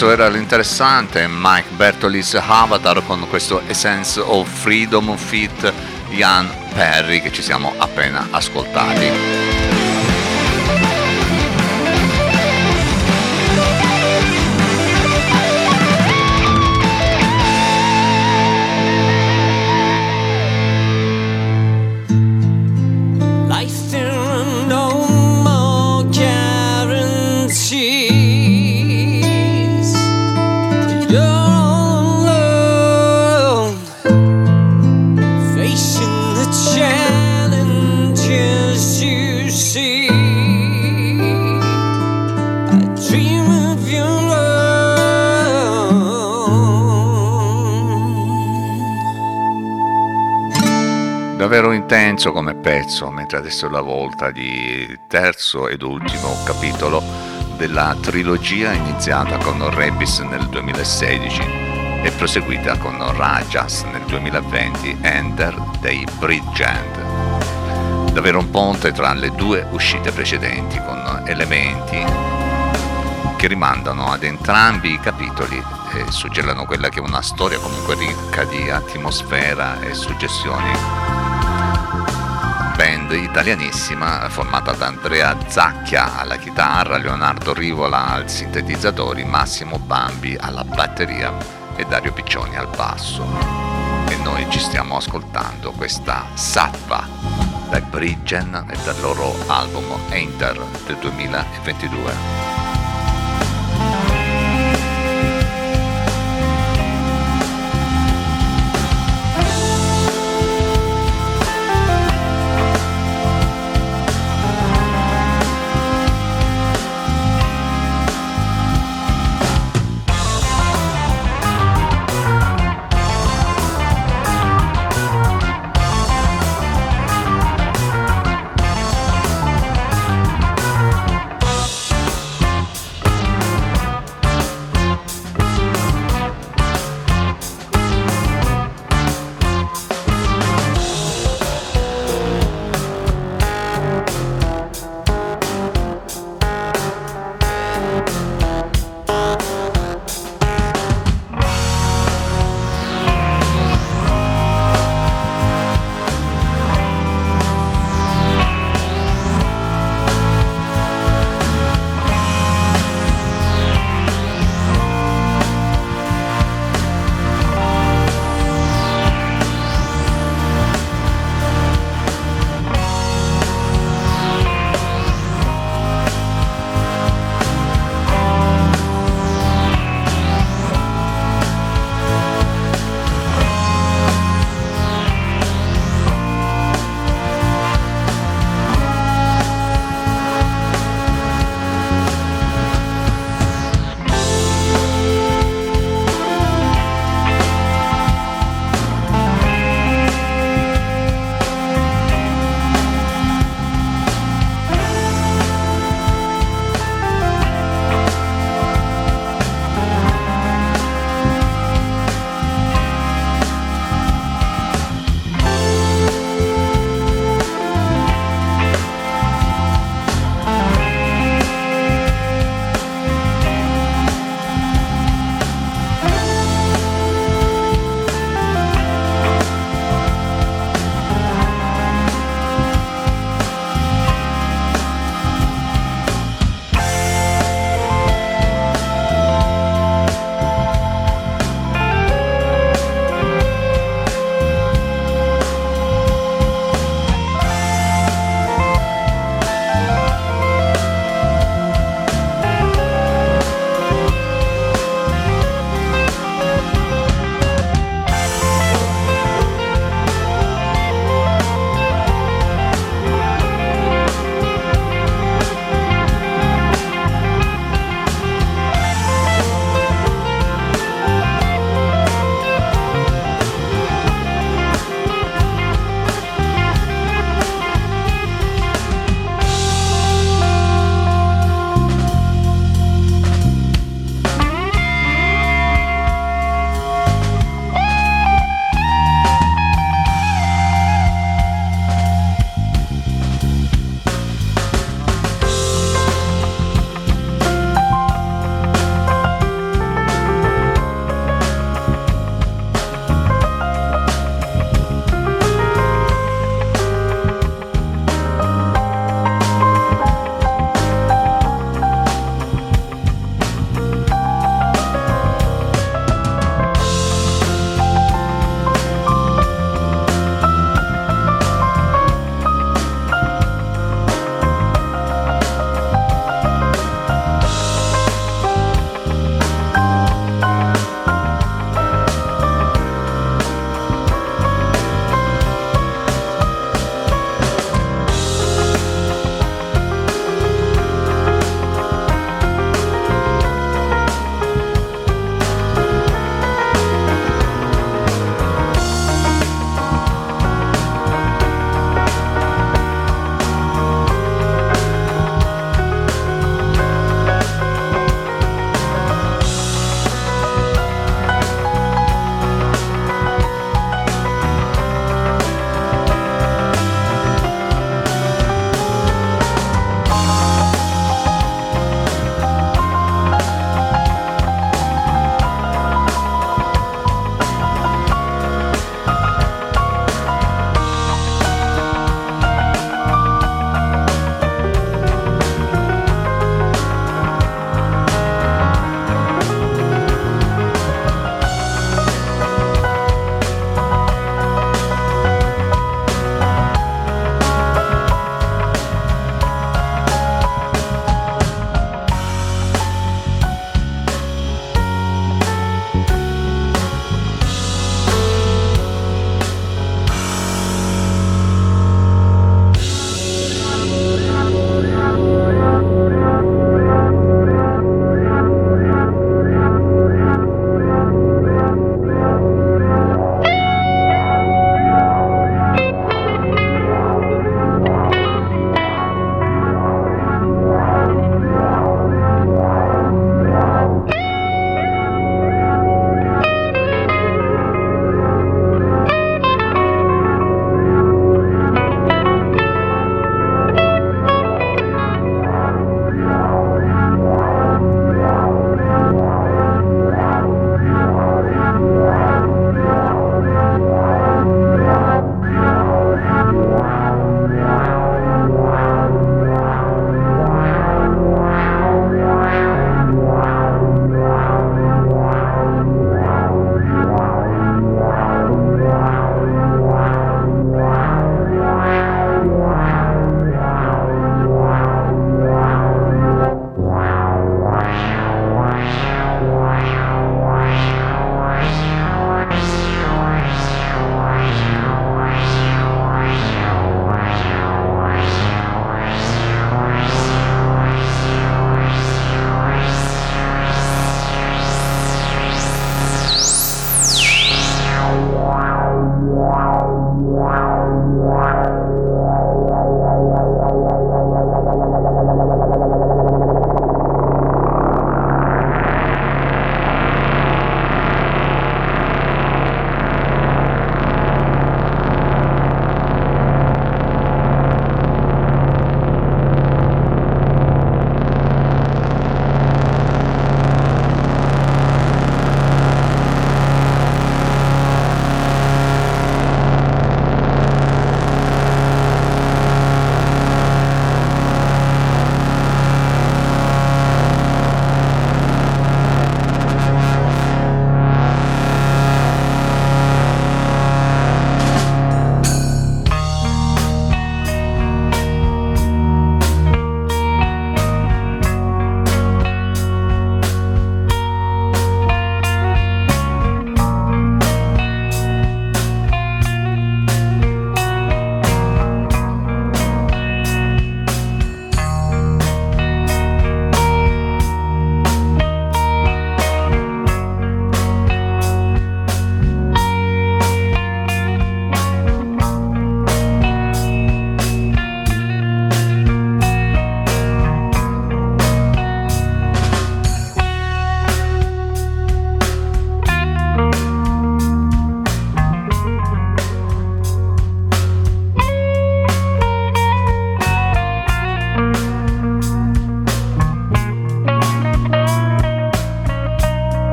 questo era l'interessante Mike Bertolis Avatar con questo Essence of Freedom Fit Ian Perry che ci siamo appena ascoltati. Pezzo, mentre adesso è la volta di terzo ed ultimo capitolo della trilogia iniziata con Rebis nel 2016 e proseguita con Rajas nel 2020 Ender dei Bridgend. Davvero un ponte tra le due uscite precedenti con elementi che rimandano ad entrambi i capitoli e suggellano quella che è una storia comunque ricca di atmosfera e suggestioni band italianissima formata da Andrea Zacchia alla chitarra, Leonardo Rivola al sintetizzatore, Massimo Bambi alla batteria e Dario Piccioni al basso. E noi ci stiamo ascoltando questa Sattva dai Bridgen e dal loro album Enter del 2022.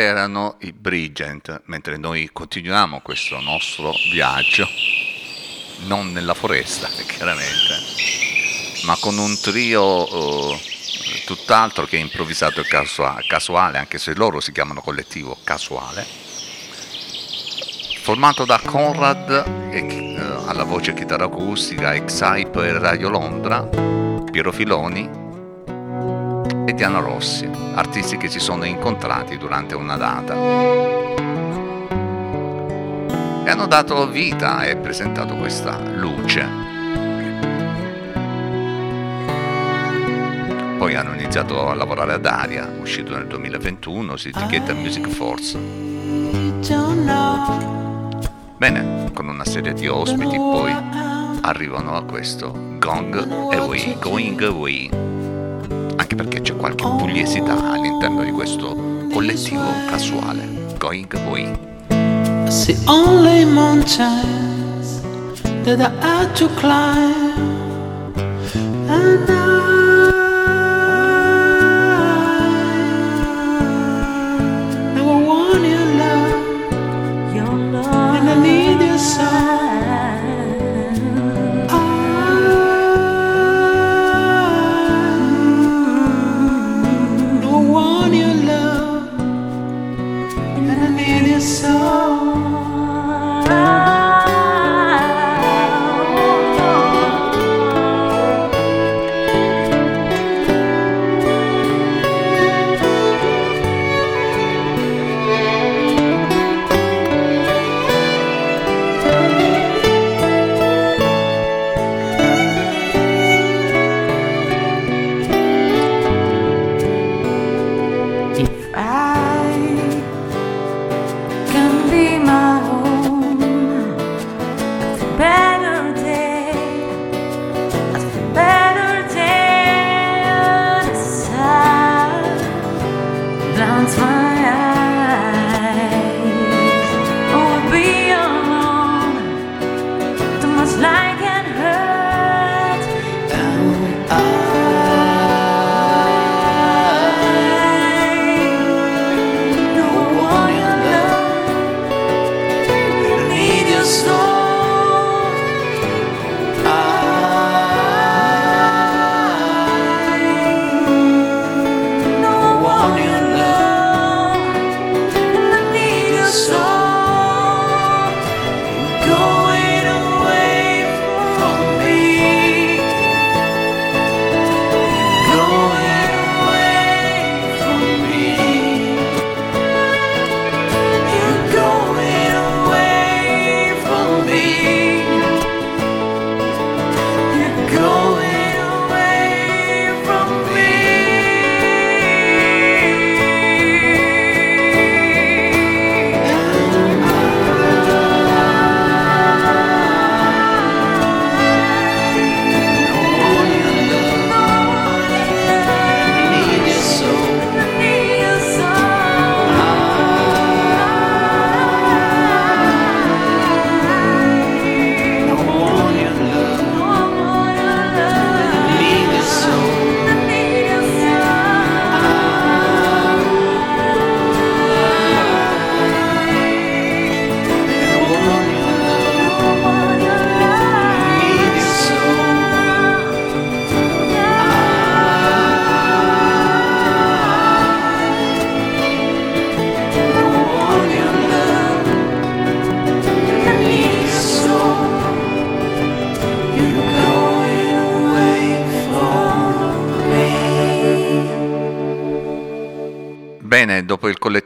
Erano i Brigent, mentre noi continuiamo questo nostro viaggio, non nella foresta, chiaramente, ma con un trio eh, tutt'altro che improvvisato e casua- casuale, anche se loro si chiamano collettivo casuale, formato da Conrad e eh, alla voce chitarra acustica, X-Hype e Radio Londra, Piero Filoni e Diana Rossi, artisti che si sono incontrati durante una data. E hanno dato vita e presentato questa luce. Poi hanno iniziato a lavorare ad Aria, uscito nel 2021, si etichetta Music Force. Bene, con una serie di ospiti poi arrivano a questo Gong Away, Going Away anche perché qualche pugliesità all'interno di questo collettivo casuale. Going away. It's the only mountains that I had to climb, and I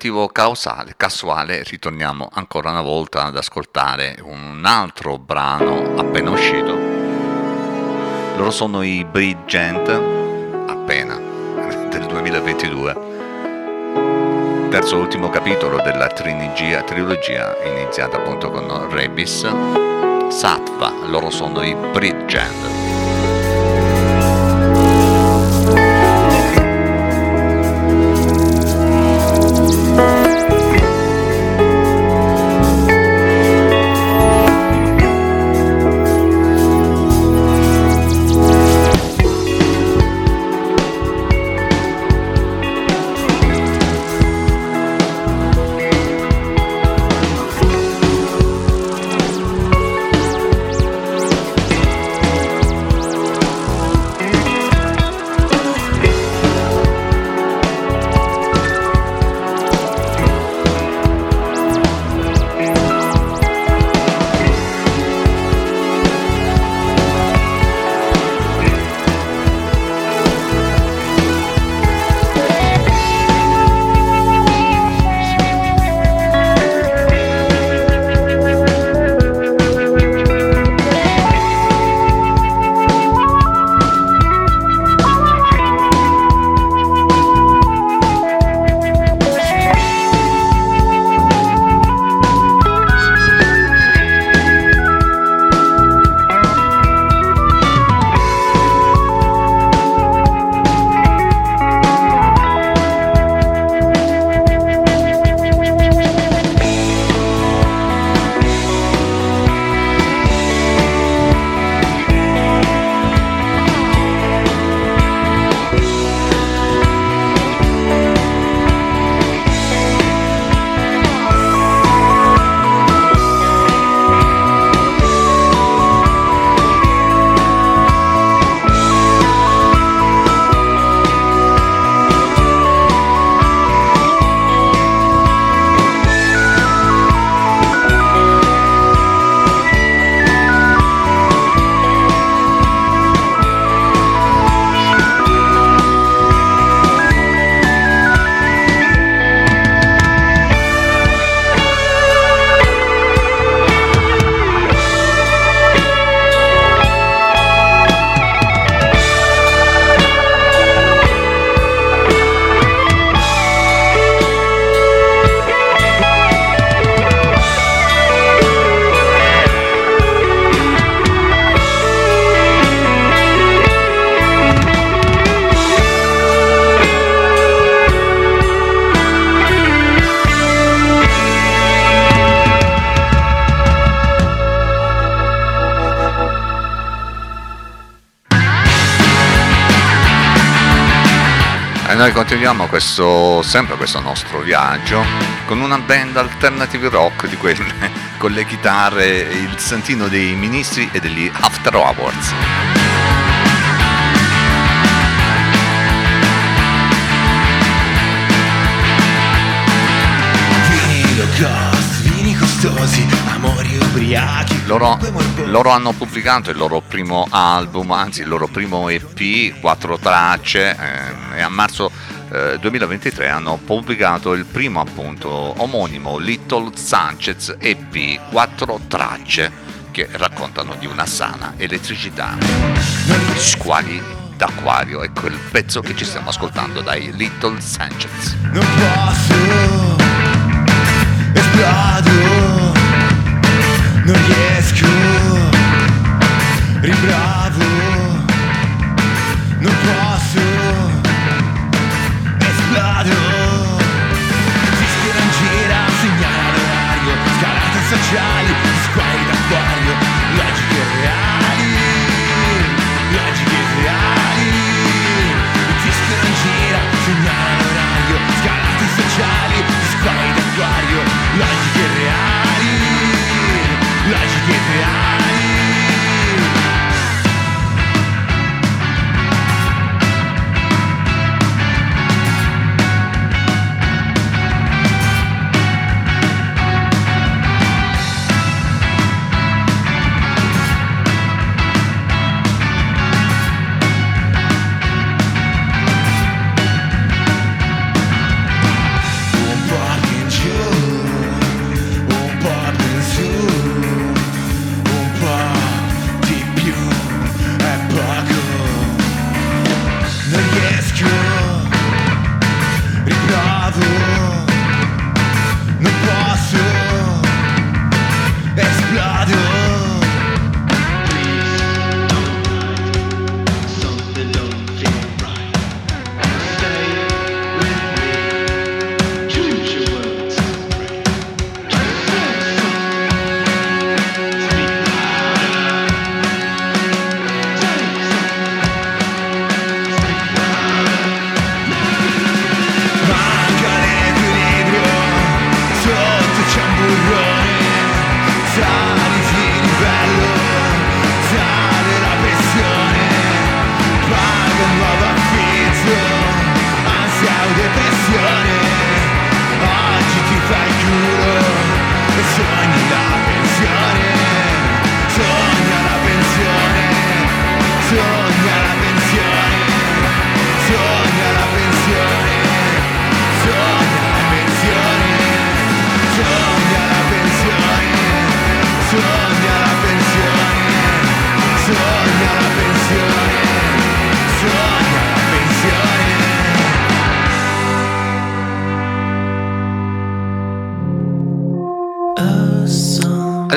collettivo causale, casuale, ritorniamo ancora una volta ad ascoltare un altro brano appena uscito. Loro sono i Bridgent, appena, del 2022. Terzo e ultimo capitolo della trinigia, trilogia iniziata appunto con Rebis. Sattva, loro sono i Bridgent. Continuiamo questo, sempre questo nostro viaggio con una band alternative rock di quelle con le chitarre e il santino dei ministri e degli After Hours. Vini low cost, vini costosi, amori ubriachi. Loro, loro hanno pubblicato il loro primo album, anzi il loro primo EP, quattro tracce, ehm, e a marzo eh, 2023 hanno pubblicato il primo appunto omonimo Little Sanchez EP, quattro tracce che raccontano di una sana elettricità. Squali d'acquario, ecco il pezzo che ci stiamo ascoltando dai Little Sanchez. Non posso, esplodo, non riesco, ribravo,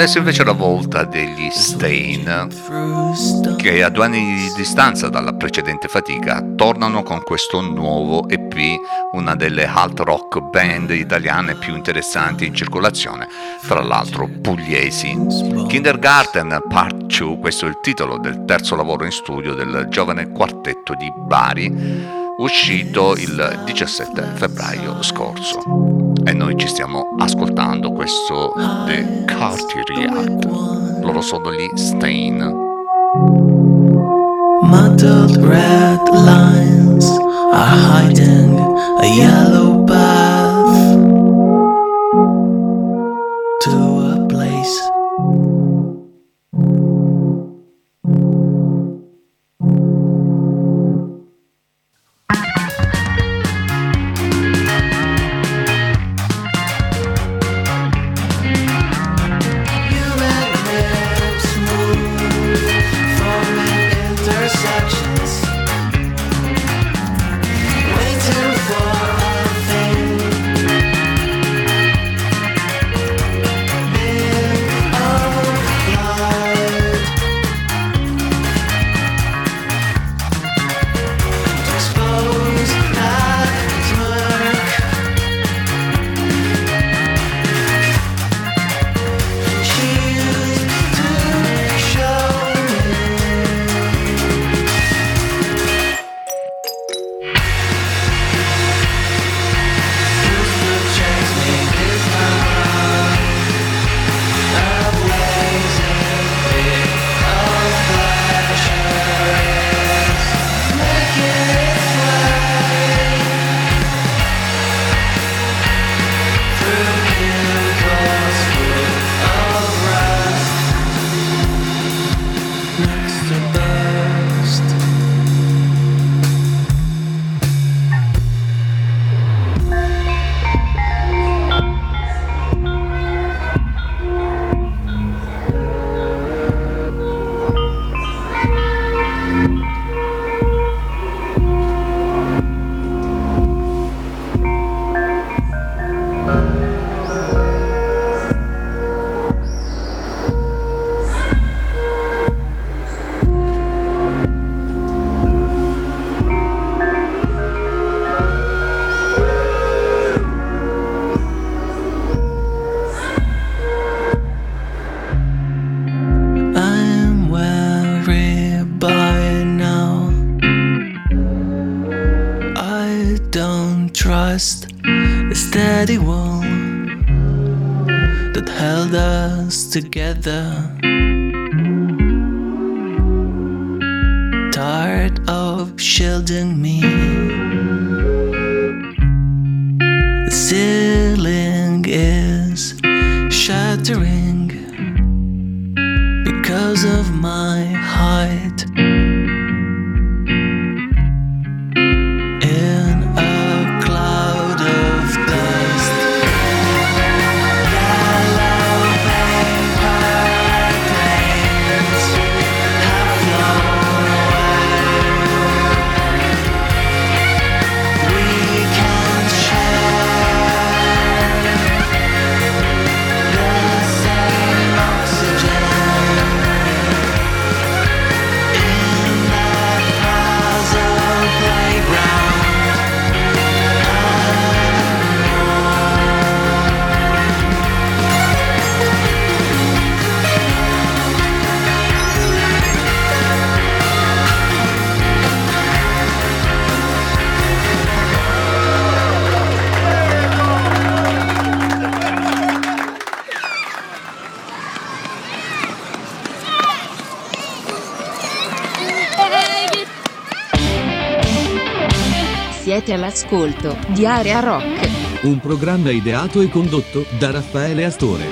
Adesso invece è la volta degli Stain, che a due anni di distanza dalla precedente fatica tornano con questo nuovo EP, una delle alt rock band italiane più interessanti in circolazione, tra l'altro pugliesi. Kindergarten Part 2, questo è il titolo del terzo lavoro in studio del giovane quartetto di Bari, uscito il 17 febbraio scorso. E noi ci stiamo ascoltando questo The Cartiriat. Loro sono gli Stain. Muddled red lines are hiding a yellow path Siete all'ascolto di Area Rock. Un programma ideato e condotto da Raffaele Astore.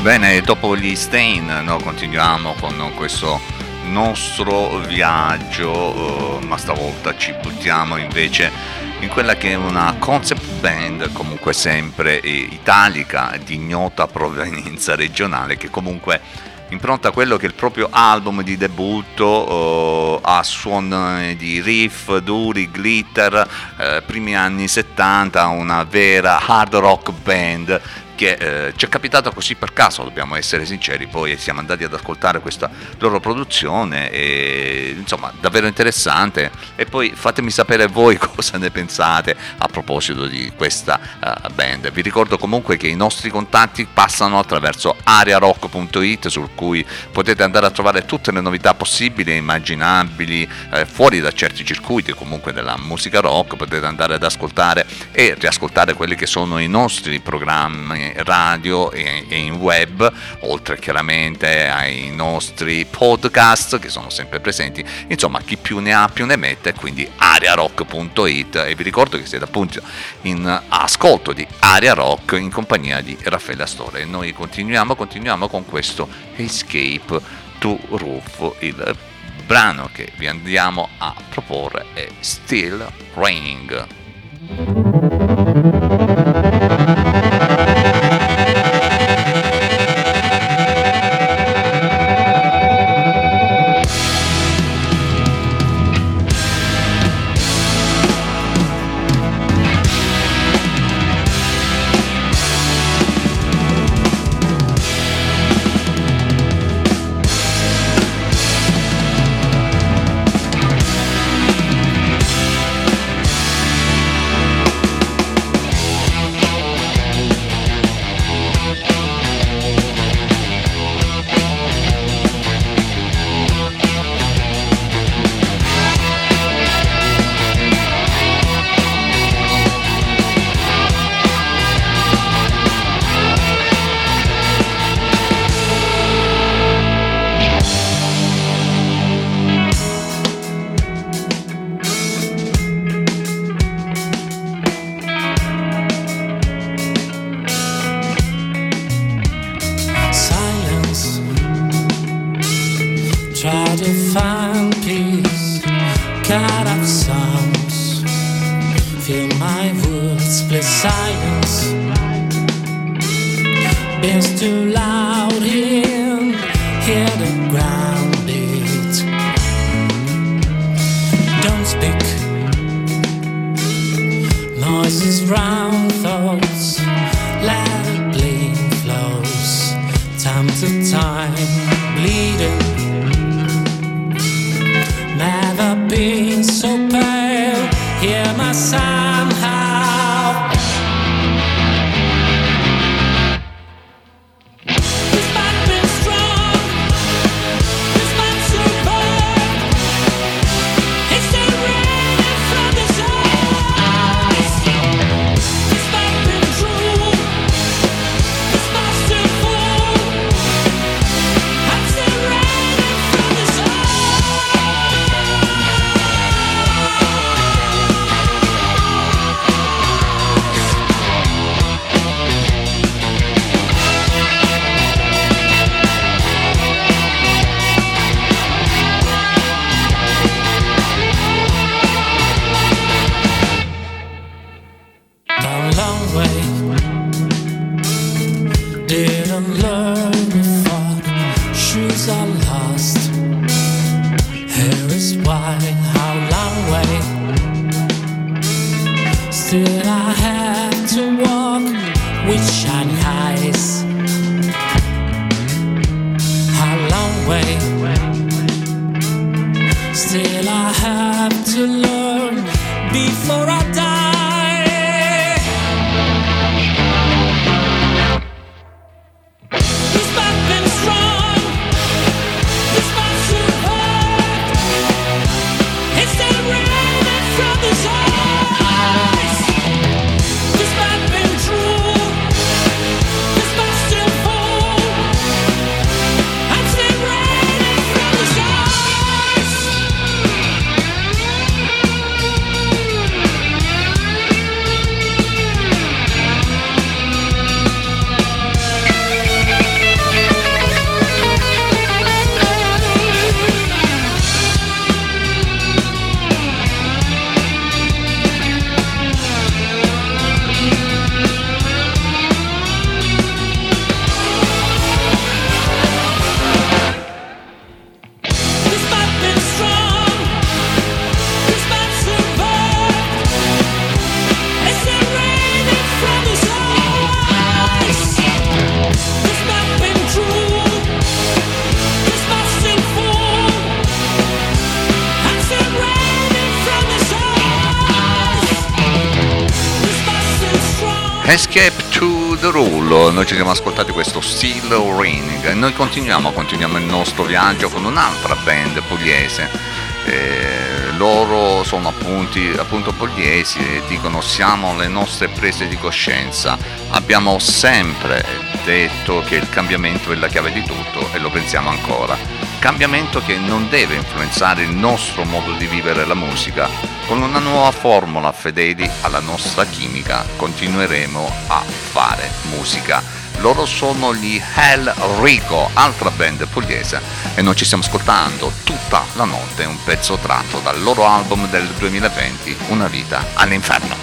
Bene, dopo gli Stain no, continuiamo con questo nostro viaggio, eh, ma stavolta ci buttiamo invece in quella che è una concept band comunque sempre eh, italica, di ignota provenienza regionale, che comunque impronta quello che è il proprio album di debutto eh, a suoni di riff duri, glitter, eh, primi anni 70, una vera hard rock band che eh, ci è capitato così per caso, dobbiamo essere sinceri, poi siamo andati ad ascoltare questa loro produzione e insomma davvero interessante e poi fatemi sapere voi cosa ne pensate a proposito di questa eh, band. Vi ricordo comunque che i nostri contatti passano attraverso ariarock.it sul cui potete andare a trovare tutte le novità possibili e immaginabili eh, fuori da certi circuiti comunque della musica rock, potete andare ad ascoltare e riascoltare quelli che sono i nostri programmi radio e, e in web, oltre chiaramente ai nostri podcast che sono sempre presenti. Insomma, chi più ne ha più ne mette, quindi ariarock.it e vi ricordo che siete appunto in ascolto di Aria Rock in compagnia di Raffaele Astore. E noi continuiamo, continuiamo con questo Escape to Roof, il brano che vi andiamo a proporre è Still Raining. Escape to the Rule, noi ci siamo ascoltati questo Still Raining e noi continuiamo, continuiamo il nostro viaggio con un'altra band pugliese. Eh, loro sono appunti, appunto pugliesi e dicono siamo le nostre prese di coscienza. Abbiamo sempre detto che il cambiamento è la chiave di tutto e lo pensiamo ancora. Cambiamento che non deve influenzare il nostro modo di vivere la musica. Con una nuova formula fedeli alla nostra chimica continueremo a fare musica. Loro sono gli Hell Rico, altra band pugliese, e noi ci stiamo ascoltando tutta la notte un pezzo tratto dal loro album del 2020, Una vita all'inferno.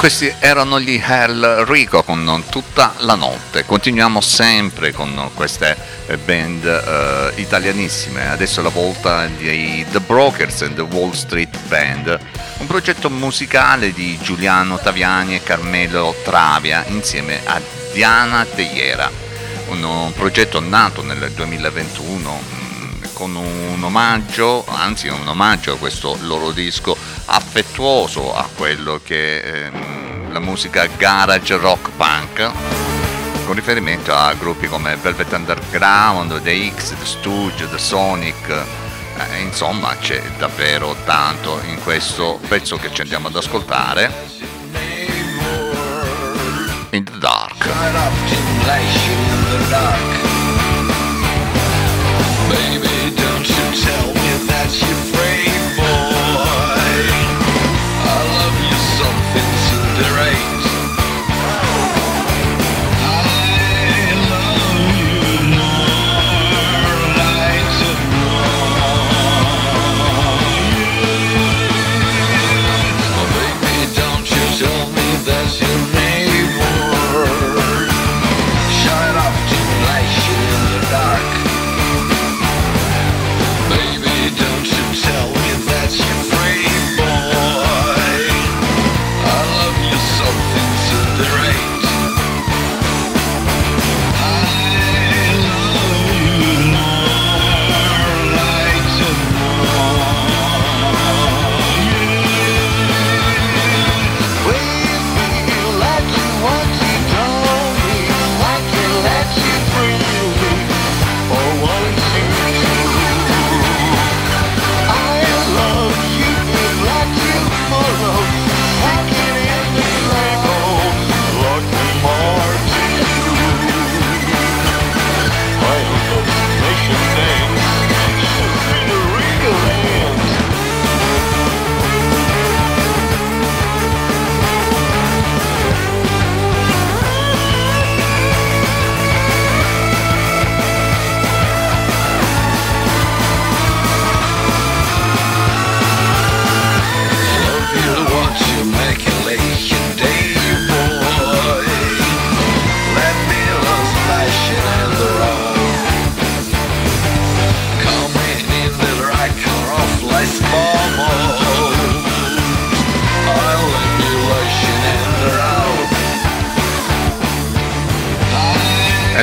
Questi erano gli Hell Rico con tutta la notte. Continuiamo sempre con queste eh, band eh, italianissime. Adesso è la volta dei The Brokers and the Wall Street Band, un progetto musicale di Giuliano Taviani e Carmelo Travia insieme a Diana Teiera. Un, un progetto nato nel 2021 mh, con un omaggio, anzi un omaggio a questo loro disco affettuoso a quello che ehm, la musica garage rock punk con riferimento a gruppi come Velvet Underground, The X, The Stooge, The Sonic, eh, insomma c'è davvero tanto in questo pezzo che ci andiamo ad ascoltare. In the Dark. Baby, don't you tell me that you're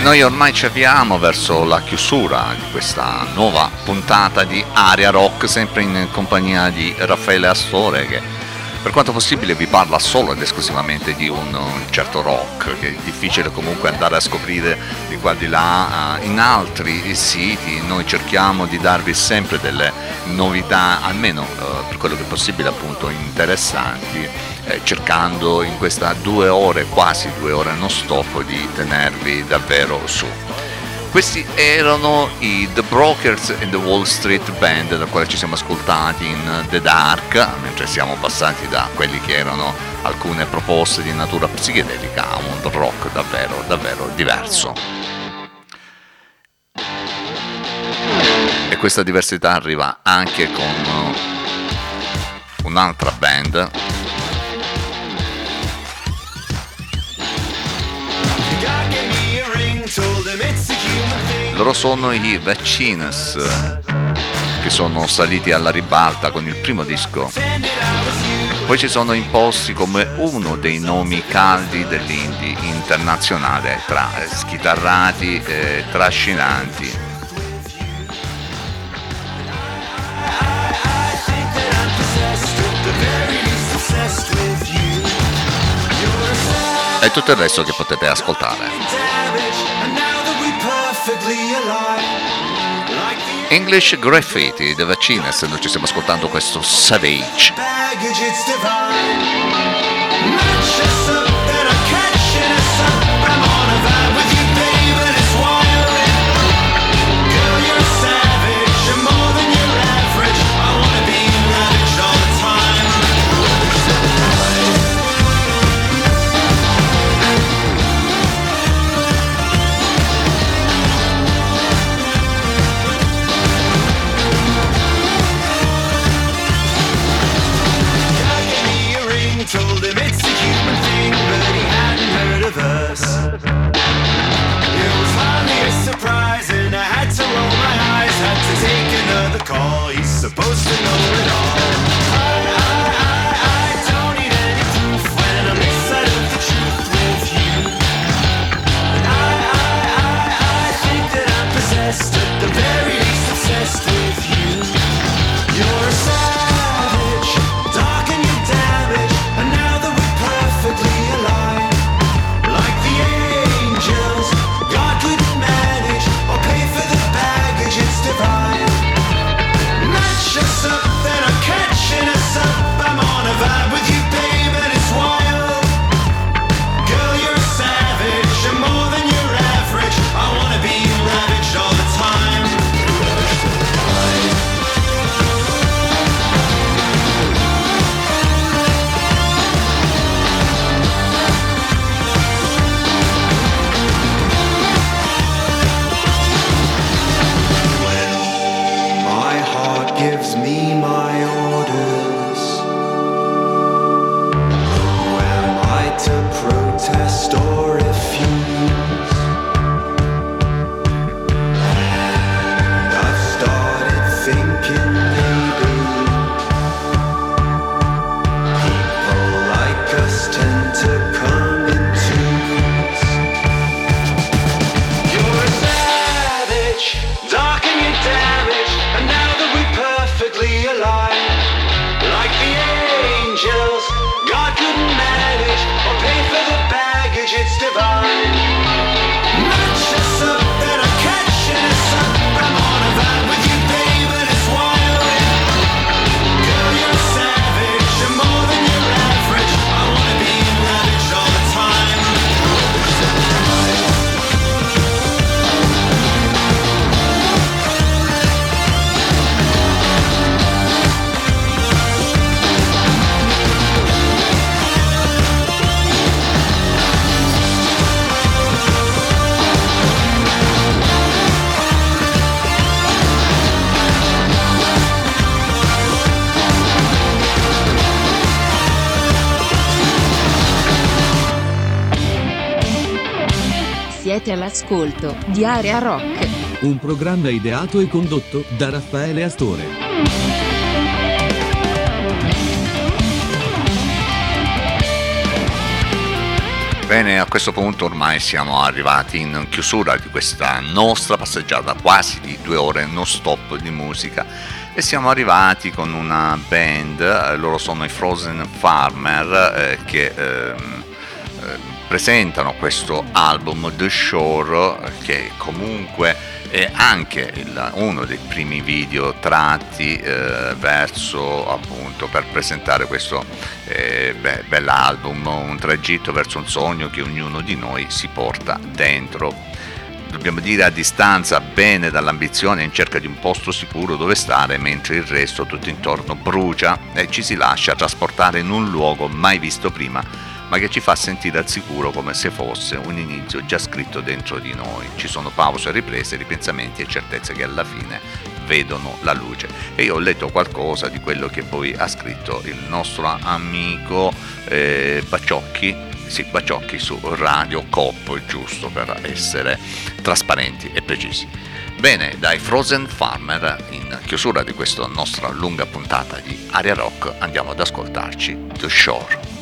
noi ormai ci avviamo verso la chiusura di questa nuova puntata di Aria Rock, sempre in compagnia di Raffaele Astore che per quanto possibile vi parla solo ed esclusivamente di un, certo rock che è difficile comunque andare a scoprire di qua di là in altri siti. Noi cerchiamo di darvi sempre delle novità, almeno eh, per quello che è possibile appunto interessanti eh, cercando in questa due ore, quasi due ore non stop, di tenervi davvero su. Questi erano i The Brokers and the Wall Street Band, dal quale ci siamo ascoltati in The Dark, mentre siamo passati da quelli che erano alcune proposte di natura psichedelica a un rock davvero, davvero diverso. E questa diversità arriva anche con un'altra band Loro sono i Vaccines che sono saliti alla ribalta con il primo disco. Poi ci sono imposti come uno dei nomi caldi dell'indie internazionale tra schitarrati e trascinanti. E tutto il resto che potete ascoltare. English Graffiti The Vaccines, noi ci stiamo ascoltando questo Savage. Call. He's supposed to know it all. Siete all'ascolto di Area Rock. Un programma ideato e condotto da Raffaele Astore. Bene, a questo punto ormai siamo arrivati in chiusura di questa nostra passeggiata quasi di due ore non stop di musica e siamo arrivati con una band, eh, loro sono i Frozen Farmer eh, che ehm, eh, presentano questo album The Shore che comunque è anche il- uno dei primi video tratti eh, verso appunto per presentare questo eh, be- bell'album, un tragitto verso un sogno che ognuno di noi si porta dentro. Dobbiamo dire a distanza bene dall'ambizione in cerca di un posto sicuro dove stare mentre il resto tutto intorno brucia e ci si lascia trasportare in un luogo mai visto prima ma che ci fa sentire al sicuro come se fosse un inizio già scritto dentro di noi. Ci sono pause, riprese, ripensamenti e certezze che alla fine vedono la luce. E io ho letto qualcosa di quello che poi ha scritto il nostro amico eh, Baciocchi, sì, Baciocchi su Radio Cop, giusto per essere trasparenti e precisi. Bene, dai Frozen Farmer, in chiusura di questa nostra lunga puntata di Aria Rock, andiamo ad ascoltarci The Shore.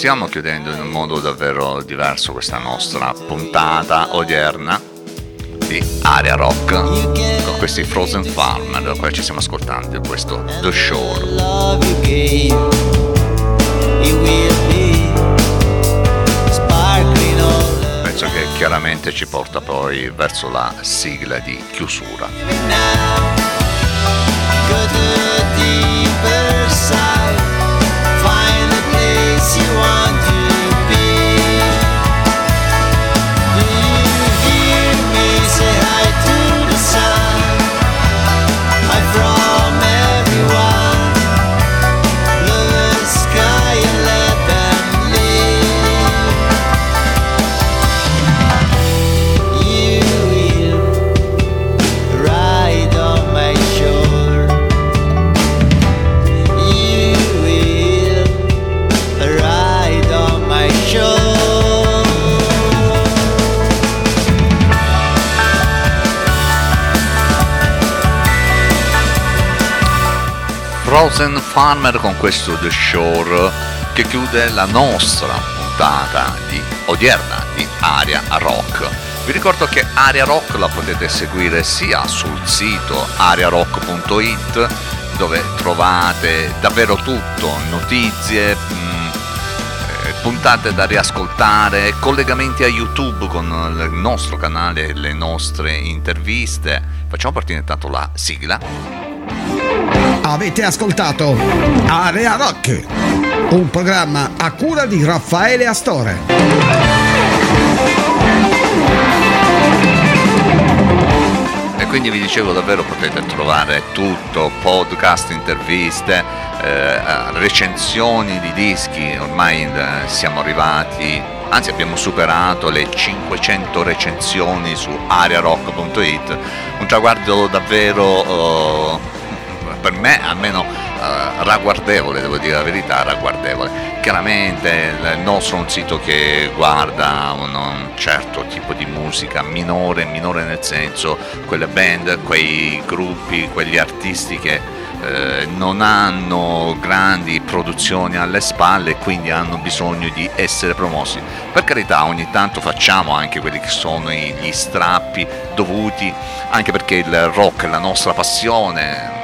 Stiamo chiudendo in un modo davvero diverso questa nostra puntata odierna di Area Rock con questi Frozen Farmer, da quale ci stiamo ascoltando questo The Shore. Penso che chiaramente ci porta poi verso la sigla di chiusura. Farmer con questo The Shore che chiude la nostra puntata di odierna di Aria Rock. Vi ricordo che Aria Rock la potete seguire sia sul sito ariarock.it dove trovate davvero tutto, notizie, mm, eh, puntate da riascoltare, collegamenti a YouTube con il nostro canale e le nostre interviste. Facciamo partire intanto la sigla. Avete ascoltato Area Rock, un programma a cura di Raffaele Astore. E quindi vi dicevo davvero potete trovare tutto, podcast, interviste, eh, recensioni di dischi, ormai eh, siamo arrivati, anzi abbiamo superato le 500 recensioni su ariarock.it, un traguardo davvero... eh, per me almeno eh, ragguardevole, devo dire la verità, ragguardevole. Chiaramente il nostro è un sito che guarda un, un certo tipo di musica minore, minore nel senso quelle band, quei gruppi, quegli artisti che eh, non hanno grandi produzioni alle spalle e quindi hanno bisogno di essere promossi. Per carità, ogni tanto facciamo anche quelli che sono gli strappi dovuti, anche perché il rock è la nostra passione,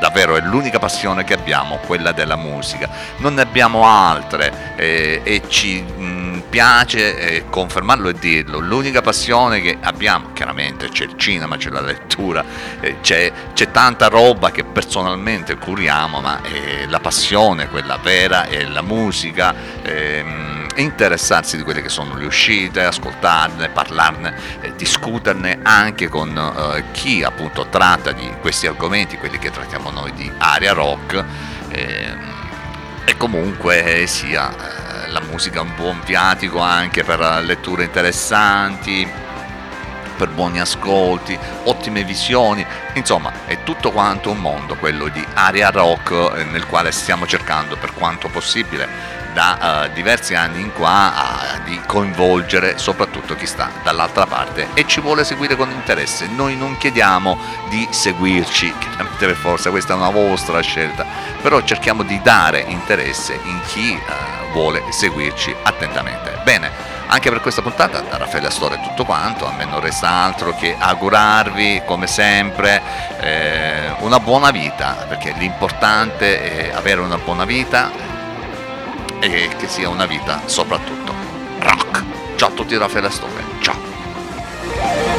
davvero è l'unica passione che abbiamo, quella della musica. Non ne abbiamo altre eh, e ci mh, piace eh, confermarlo e dirlo. L'unica passione che abbiamo, chiaramente c'è il cinema, c'è la lettura, eh, c'è, c'è tanta roba che personalmente curiamo, ma eh, la passione, quella vera, è la musica. ehm, interessarsi di quelle che sono le uscite, ascoltarne, parlarne, eh, discuterne anche con eh, chi appunto tratta di questi argomenti, quelli che trattiamo noi di area rock ehm, e comunque sia eh, la musica un buon viatico anche per letture interessanti per buoni ascolti, ottime visioni, insomma è tutto quanto un mondo quello di area rock eh, nel quale stiamo cercando per quanto possibile da eh, diversi anni in qua a- di coinvolgere soprattutto chi sta dall'altra parte e ci vuole seguire con interesse. Noi non chiediamo di seguirci, chiaramente per forza, questa è una vostra scelta, però cerchiamo di dare interesse in chi eh, vuole seguirci attentamente. Bene, anche per questa puntata da Raffaele Astore è tutto quanto, a me non resta altro che augurarvi come sempre eh, una buona vita, perché l'importante è avere una buona vita e che sia una vita soprattutto rock. Ciao a tutti da Fede Stoppe, ciao!